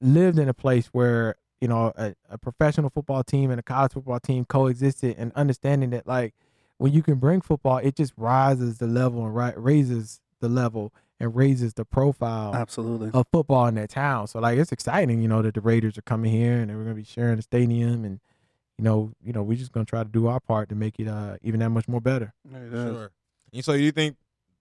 [SPEAKER 6] lived in a place where you know a, a professional football team and a college football team coexisted, and understanding that like when you can bring football, it just rises the level and right raises the level and raises the profile
[SPEAKER 5] Absolutely.
[SPEAKER 6] of football in that town. So like it's exciting, you know, that the Raiders are coming here and we're gonna be sharing the stadium and you know, you know, we're just gonna try to do our part to make it uh even that much more better.
[SPEAKER 5] There it is.
[SPEAKER 7] Sure. And so, do you think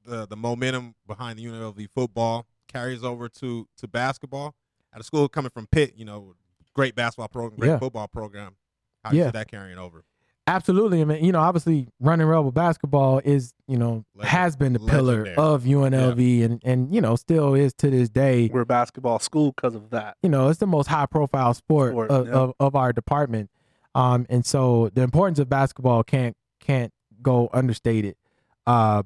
[SPEAKER 7] the the momentum behind the UNLV football carries over to to basketball at a school coming from Pitt? You know, great basketball program, great
[SPEAKER 6] Yeah.
[SPEAKER 7] football program. How do you see that carrying over?
[SPEAKER 6] Absolutely. I mean, you know, obviously running Rebel basketball is, you know,
[SPEAKER 7] Legend-
[SPEAKER 6] has been the pillar
[SPEAKER 7] legendary.
[SPEAKER 6] of UNLV and and you know, still is to this day.
[SPEAKER 5] We're a basketball school because of that.
[SPEAKER 6] you know, it's the most high profile sport,
[SPEAKER 5] Sport,
[SPEAKER 6] of,
[SPEAKER 5] yeah.
[SPEAKER 6] of, of our department. Um, and so the importance of basketball can't can't go understated. Uh,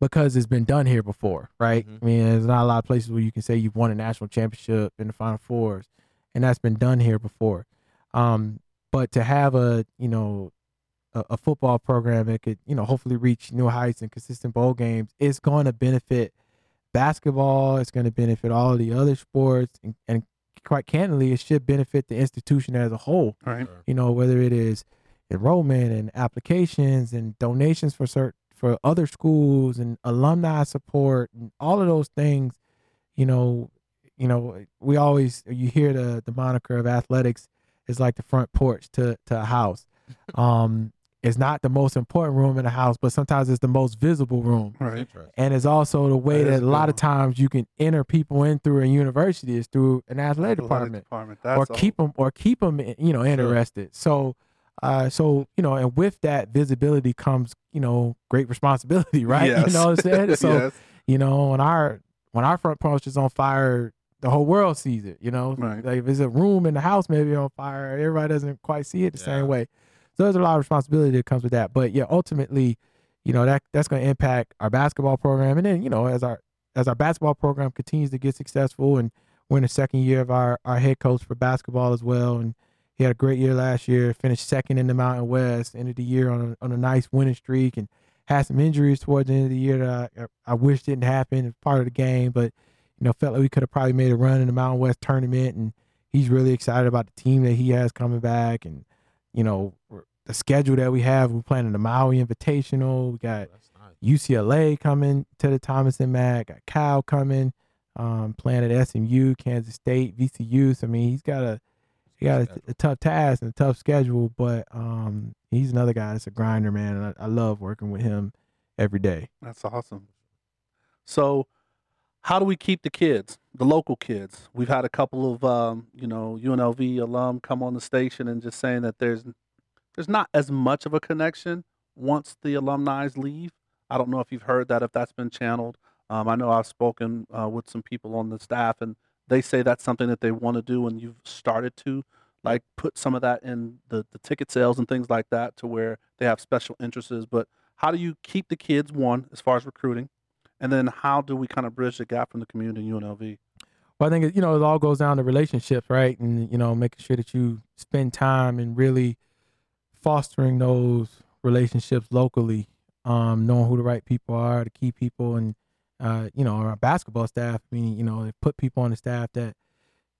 [SPEAKER 6] because it's been done here before, right?
[SPEAKER 7] Mhm.
[SPEAKER 6] I mean, there's not a lot of places where you can say you've won a national championship in the Final Fours, and that's been done here before. Um, but to have a you know a, a football program that could you know hopefully reach new heights and consistent bowl games, it's going to benefit basketball. It's going to benefit all the other sports, and, and quite candidly, it should benefit the institution as a whole.
[SPEAKER 5] Right.
[SPEAKER 6] You know, whether it is enrollment and applications and donations for cert for other schools and alumni support and all of those things. You know, you know, we always you hear the the moniker of athletics is like the front porch to to a house. Um, it's not the most important room in the house, but sometimes it's the most visible room
[SPEAKER 5] Right.
[SPEAKER 6] And it's also the way
[SPEAKER 5] That
[SPEAKER 6] that,
[SPEAKER 5] is
[SPEAKER 6] a
[SPEAKER 5] a
[SPEAKER 6] lot
[SPEAKER 5] good
[SPEAKER 6] of times you can enter people in through a university is through an athletic
[SPEAKER 5] Athletic
[SPEAKER 6] department
[SPEAKER 5] department.
[SPEAKER 6] or
[SPEAKER 5] That's all.
[SPEAKER 6] keep them or keep them you know interested so uh so you know and with that visibility comes you know great responsibility right
[SPEAKER 5] Yes.
[SPEAKER 6] you know what i'm saying so
[SPEAKER 5] yes.
[SPEAKER 6] you know when our when our front porch is on fire the whole world sees it you know?
[SPEAKER 5] Right.
[SPEAKER 6] like if there's a room in the house maybe on fire everybody doesn't quite see it the
[SPEAKER 7] Yeah.
[SPEAKER 6] same way. So there's a lot of responsibility that comes with that. But yeah ultimately you know that that's going to impact our basketball program. And then you know as our as our basketball program continues to get successful and we're in the second year of our our head coach for basketball as well and he had a great year last year finished second in the mountain west ended the year on a, on a nice winning streak and had some injuries towards the end of the year that I, I wish didn't happen it's part of the game. But you know, felt like we could have probably made a run in the Mountain West tournament, and he's really excited about the team that he has coming back, and you know, the schedule that we have. We're playing the Maui Invitational. We got
[SPEAKER 7] That's nice.
[SPEAKER 6] UCLA coming to the Thomas and Mack. Got Cal coming, um, playing at SMU, Kansas State, VCU. So I mean, he's got a he got a, a tough task and a tough schedule, but um, he's another guy that's a grinder, man. And I, I love working with him every day.
[SPEAKER 5] That's awesome. So, how do we keep the kids, the local kids? We've had a couple of, um, you know, UNLV alum come on the station and just saying that there's there's not as much of a connection once the alumni leave. I don't know if you've heard that, if that's been channeled. Um, I know I've spoken uh, with some people on the staff, and they say that's something that they want to do, and you've started to like put some of that in the, the ticket sales and things like that to where they have special interests. But how do you keep the kids one as far as recruiting, and then how do we kind of bridge the gap from the community in UNLV?
[SPEAKER 6] Well, I think it, you know it all goes down to relationships, right? And you know, making sure that you spend time and really fostering those relationships locally, um, knowing who the right people are, the key people, and uh, you know, our basketball staff. I mean, you know, they put people on the staff that,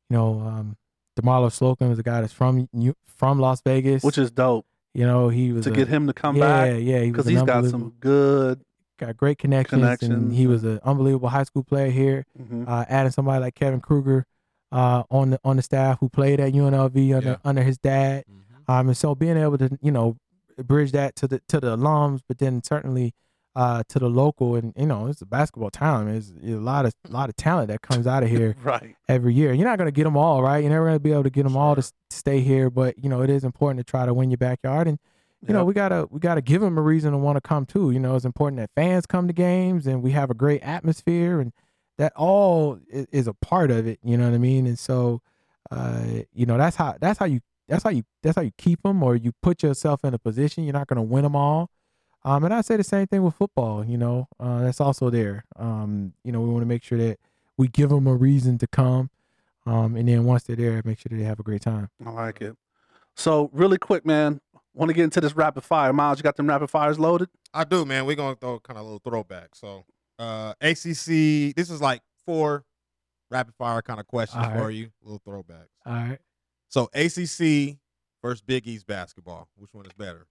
[SPEAKER 6] you know, um, Demarlo Slocum is a guy that's from from Las Vegas,
[SPEAKER 5] Which is dope
[SPEAKER 6] you know he was
[SPEAKER 5] to
[SPEAKER 6] a-
[SPEAKER 5] get him to come
[SPEAKER 6] yeah,
[SPEAKER 5] back
[SPEAKER 6] yeah, he was
[SPEAKER 5] because
[SPEAKER 6] an
[SPEAKER 5] he's got some good.
[SPEAKER 6] Got great connections, and he was an unbelievable high school player here.
[SPEAKER 5] mhm.
[SPEAKER 6] uh, adding somebody like Kevin Kruger uh, on the on the staff who played at UNLV under
[SPEAKER 7] Yeah.
[SPEAKER 6] under his dad.
[SPEAKER 7] Mhm.
[SPEAKER 6] Um, and so being able to you know bridge that to the to the alums, but then certainly uh, to the local and you know it's a basketball town. There's a lot of a lot of talent that comes out of here
[SPEAKER 5] Right.
[SPEAKER 6] every year. You're not going to get them all right. You're never going to be able to get them all to stay here, but you know it is important to try to win your backyard and you know we gotta we gotta give them a reason to want to come too. You know it's important that fans come to games and we have a great atmosphere and that all is, is a part of it you know what i mean? And so uh you know that's how that's how you that's how you that's how you keep them or you put yourself in a position you're not going to win them all. Um and i say the same thing with football you know uh that's also there. Um you know we want to make sure that we give them a reason to come um and then once they're there make sure that they have a great time.
[SPEAKER 5] I like it. So really quick, man. Want to get into this rapid fire? Miles, you got them rapid fires loaded?
[SPEAKER 7] I do, man. We're gonna throw kind of a little throwback. So, uh, ACC. This is like four rapid fire kind of questions
[SPEAKER 6] All
[SPEAKER 7] for
[SPEAKER 6] right.
[SPEAKER 7] you. Little throwbacks.
[SPEAKER 6] all right
[SPEAKER 7] So, ACC versus Big East basketball. Which one is better?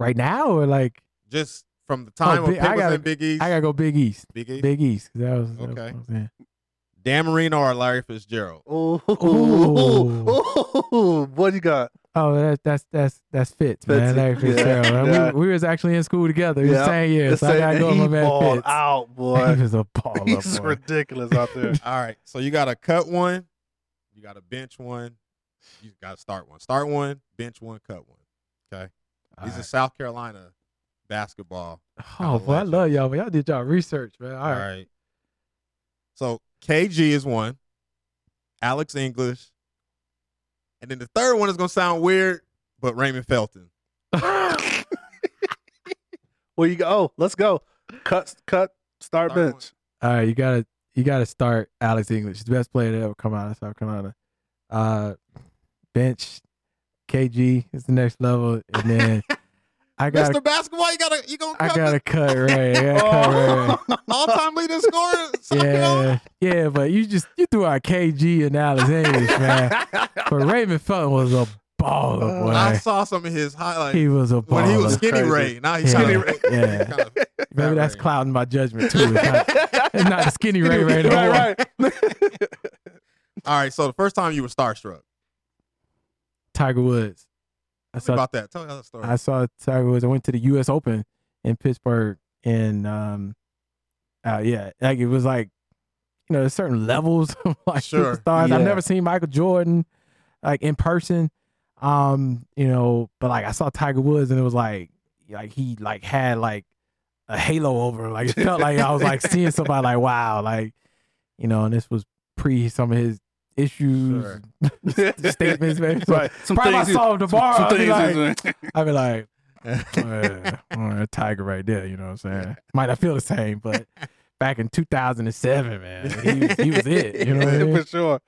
[SPEAKER 6] right now or like
[SPEAKER 7] Just from the time
[SPEAKER 6] Big-
[SPEAKER 7] of
[SPEAKER 6] I gotta-
[SPEAKER 7] in Big East.
[SPEAKER 6] I gotta go Big East.
[SPEAKER 7] Big East.
[SPEAKER 6] Big East. That was that was
[SPEAKER 7] Okay.
[SPEAKER 6] what I'm saying.
[SPEAKER 7] Dan Marino or Larry Fitzgerald.
[SPEAKER 5] Oh,
[SPEAKER 6] Ooh.
[SPEAKER 5] what you got?
[SPEAKER 6] Oh, that's that's that's that's Fitz, man.
[SPEAKER 5] Fitzy.
[SPEAKER 6] Larry
[SPEAKER 5] Yeah,
[SPEAKER 6] Fitzgerald. man.
[SPEAKER 5] yeah.
[SPEAKER 6] We, we was actually in school together. We
[SPEAKER 5] Yeah.
[SPEAKER 6] the same year, so I gotta go with my man
[SPEAKER 5] balled
[SPEAKER 6] Fitz.
[SPEAKER 5] out,
[SPEAKER 6] He
[SPEAKER 5] boy.
[SPEAKER 6] was a baller,
[SPEAKER 5] He's
[SPEAKER 6] boy.
[SPEAKER 5] ridiculous out there.
[SPEAKER 7] All right. So you got to cut one. You got to bench one. You got to start one. Start one, bench one, cut one. Okay. These are
[SPEAKER 6] Alright.
[SPEAKER 7] South Carolina basketball.
[SPEAKER 6] Oh, boy, I love y'all, but y'all did y'all research, man. All right.
[SPEAKER 7] So KG is one. Alex English. And then the third one is gonna sound weird, but Raymond Felton.
[SPEAKER 5] Where you go? Oh, let's go. Cut, cut, start
[SPEAKER 7] Start
[SPEAKER 5] bench.
[SPEAKER 6] All right, you gotta you gotta start Alex English, He's the best player to ever come out of South Carolina. Uh, bench KG is the next level, and then I got
[SPEAKER 7] Mr. Basketball, you gotta you gonna
[SPEAKER 6] I
[SPEAKER 7] cut
[SPEAKER 6] gotta cut Ray. I gotta cut Ray.
[SPEAKER 7] all time leading scorer.
[SPEAKER 6] Yeah, yeah, but you just you threw out KG and Alex English, man. But Raymond Felton was a baller, uh, boy.
[SPEAKER 7] I saw some of his highlights
[SPEAKER 6] he was a baller.
[SPEAKER 7] when he was skinny
[SPEAKER 5] crazy.
[SPEAKER 7] Ray. Now he's
[SPEAKER 6] Yeah,
[SPEAKER 7] kind of
[SPEAKER 6] yeah.
[SPEAKER 7] kind of
[SPEAKER 6] Maybe that's
[SPEAKER 7] Ray.
[SPEAKER 6] clouding my judgment too. It's not, it's not the skinny Ray Ray no more.
[SPEAKER 5] right, right.
[SPEAKER 7] All right, so the first time you were starstruck.
[SPEAKER 6] Tiger Woods. I
[SPEAKER 7] Tell me
[SPEAKER 6] saw
[SPEAKER 7] about that. Tell me that story.
[SPEAKER 6] I saw Tiger Woods. I went to the U.S. Open in Pittsburgh, and um, uh, yeah, like it was like, you know, there's certain levels of like
[SPEAKER 7] Sure.
[SPEAKER 6] superstars.
[SPEAKER 5] Yeah.
[SPEAKER 6] I've never seen Michael Jordan like in person, um, you know, but like I saw Tiger Woods, and it was like, like he like had like a halo over. him. Like it felt like I was like seeing somebody like wow, like you know, and this was pre some of his issues,
[SPEAKER 7] Sure.
[SPEAKER 6] statements. So
[SPEAKER 5] right. Some
[SPEAKER 6] probably if I
[SPEAKER 5] things.
[SPEAKER 6] saw him tomorrow,
[SPEAKER 5] some
[SPEAKER 6] I'd be like, I'd be like, "Yeah, all right, Tiger right there. You know what I'm saying? Might not feel the same, but back in 2007, man, he was, he was it. You know what I mean?
[SPEAKER 5] for sure.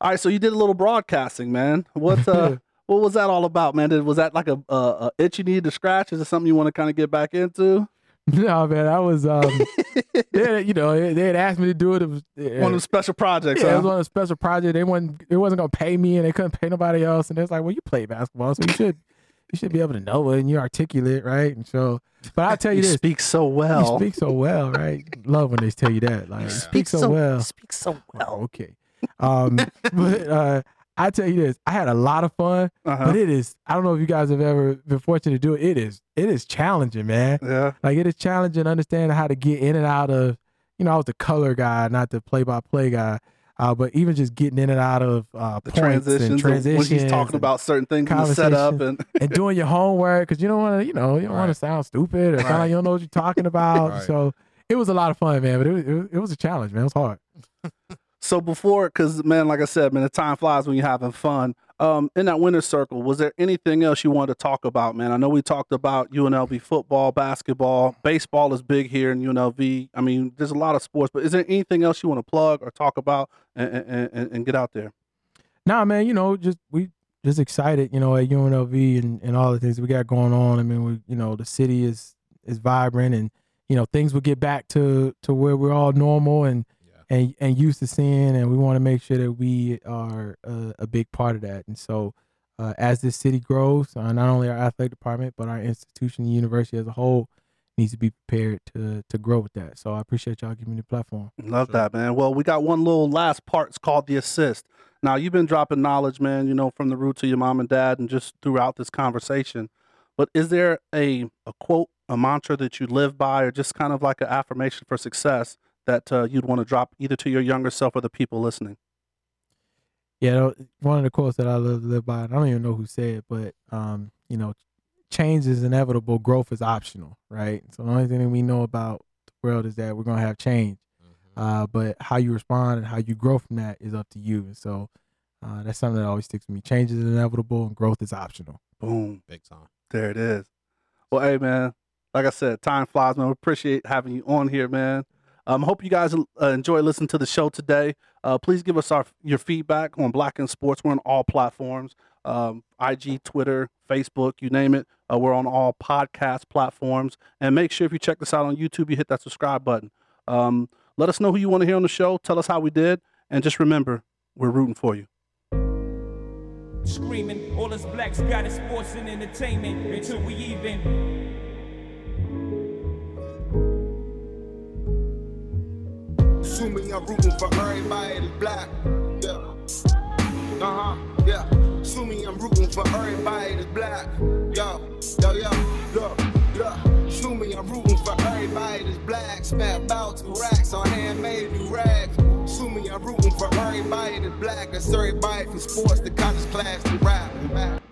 [SPEAKER 5] All right, so you did a little broadcasting, man. What uh, what was that all about, man? Did, was that like a, a, a itch you needed to scratch? Is it something you want to kind of get back into?
[SPEAKER 6] No, man, I was um, they, you know, they, they had asked me to do it. It was
[SPEAKER 5] One of the special projects.
[SPEAKER 6] yeah, it was one of the special projects. They wasn't it wasn't gonna pay me, and they couldn't pay nobody else. And it's like, well, you play basketball, so you should you should be able to know it, and you're articulate, right? And so, but I'll tell you
[SPEAKER 5] you
[SPEAKER 6] this:
[SPEAKER 5] speak so well.
[SPEAKER 6] you speak so well, right? Love when they tell you that. Like, you speak so, well.
[SPEAKER 5] Speak so
[SPEAKER 6] Oh, okay. Um, but uh, I tell you this: I had a lot of fun,
[SPEAKER 5] Uh-huh.
[SPEAKER 6] but it is. I don't know if you guys have ever been fortunate to do it. It is. It is challenging, man.
[SPEAKER 5] yeah.
[SPEAKER 6] Like it is challenging understanding how to get in and out of. You know, I was the color guy, not the play-by-play guy. Uh, but even just getting in and out of uh,
[SPEAKER 5] The
[SPEAKER 6] points
[SPEAKER 5] transitions,
[SPEAKER 6] and
[SPEAKER 5] and when
[SPEAKER 6] transitions,
[SPEAKER 5] he's talking about certain things in the setup, and
[SPEAKER 6] and doing your homework because you don't want to, you know, you don't want to sound stupid or sound
[SPEAKER 7] Right.
[SPEAKER 6] like you don't know what you're talking about.
[SPEAKER 7] Right.
[SPEAKER 6] So it was a lot of fun, man. But it it was, it was a challenge, man. It was hard.
[SPEAKER 5] So before, because man, like I said, man, the time flies when you're having fun. Um, in that winner's circle, was there anything else you wanted to talk about, man? I know we talked about UNLV football, basketball, baseball is big here in UNLV. I mean, there's a lot of sports, but is there anything else you want to plug or talk about and, and, and, get out there?
[SPEAKER 6] Nah, man, you know, just we just excited, you know, at UNLV and, and all the things we got going on. I mean, we you know, the city is is vibrant and you know, things will get back to to where we're all normal and. And and used to seeing and we want to make sure that we are a, a big part of that. And so uh, as this city grows, uh, not only our athletic department, but our institution, the university as a whole, needs to be prepared to to grow with that. So I appreciate y'all giving me the platform.
[SPEAKER 5] Love
[SPEAKER 7] Sure.
[SPEAKER 5] that, man. Well, we got one little last part. It's called the assist. Now, you've been dropping knowledge, man, you know, from the root to your mom and dad and just throughout this conversation. But is there a, a quote, a mantra that you live by, or just kind of like an affirmation for success that uh, you'd want to drop either to your younger self or the people listening?
[SPEAKER 6] Yeah, one of the quotes that I live live by. I don't even know who said it, but um, you know, change is inevitable, growth is optional, right? So the only thing that we know about the world is that we're gonna have change.
[SPEAKER 7] Mhm.
[SPEAKER 6] Uh, but how you respond and how you grow from that is up to you. And so uh, that's something that always sticks with me. Change is inevitable and growth is optional.
[SPEAKER 5] Boom.
[SPEAKER 7] Big time.
[SPEAKER 5] There it is. Well, hey, man, like I said, time flies, man. We appreciate having you on here, man. Um, hope you guys uh, enjoy listening to the show today. Uh, please give us our your feedback on Black and Sports. We're on all platforms um, IG, Twitter, Facebook, you name it. Uh, we're on all podcast platforms. And make sure if you check this out on YouTube, you hit that subscribe button. Um, let us know who you want to hear on the show. Tell us how we did. And just remember, we're rooting for you.
[SPEAKER 4] Screaming, all us blacks got is sports and entertainment until we even.
[SPEAKER 8] Assuming I'm rooting for everybody that's black. Yeah. Uh huh. Yeah. Assuming I'm rooting for everybody that's black. Yo, yo, yo, yo, yo. Assuming I'm rooting for everybody that's black. Spent about two racks on handmade new rags. Assuming I'm rooting for everybody that's black. That's everybody from sports to college class to rap.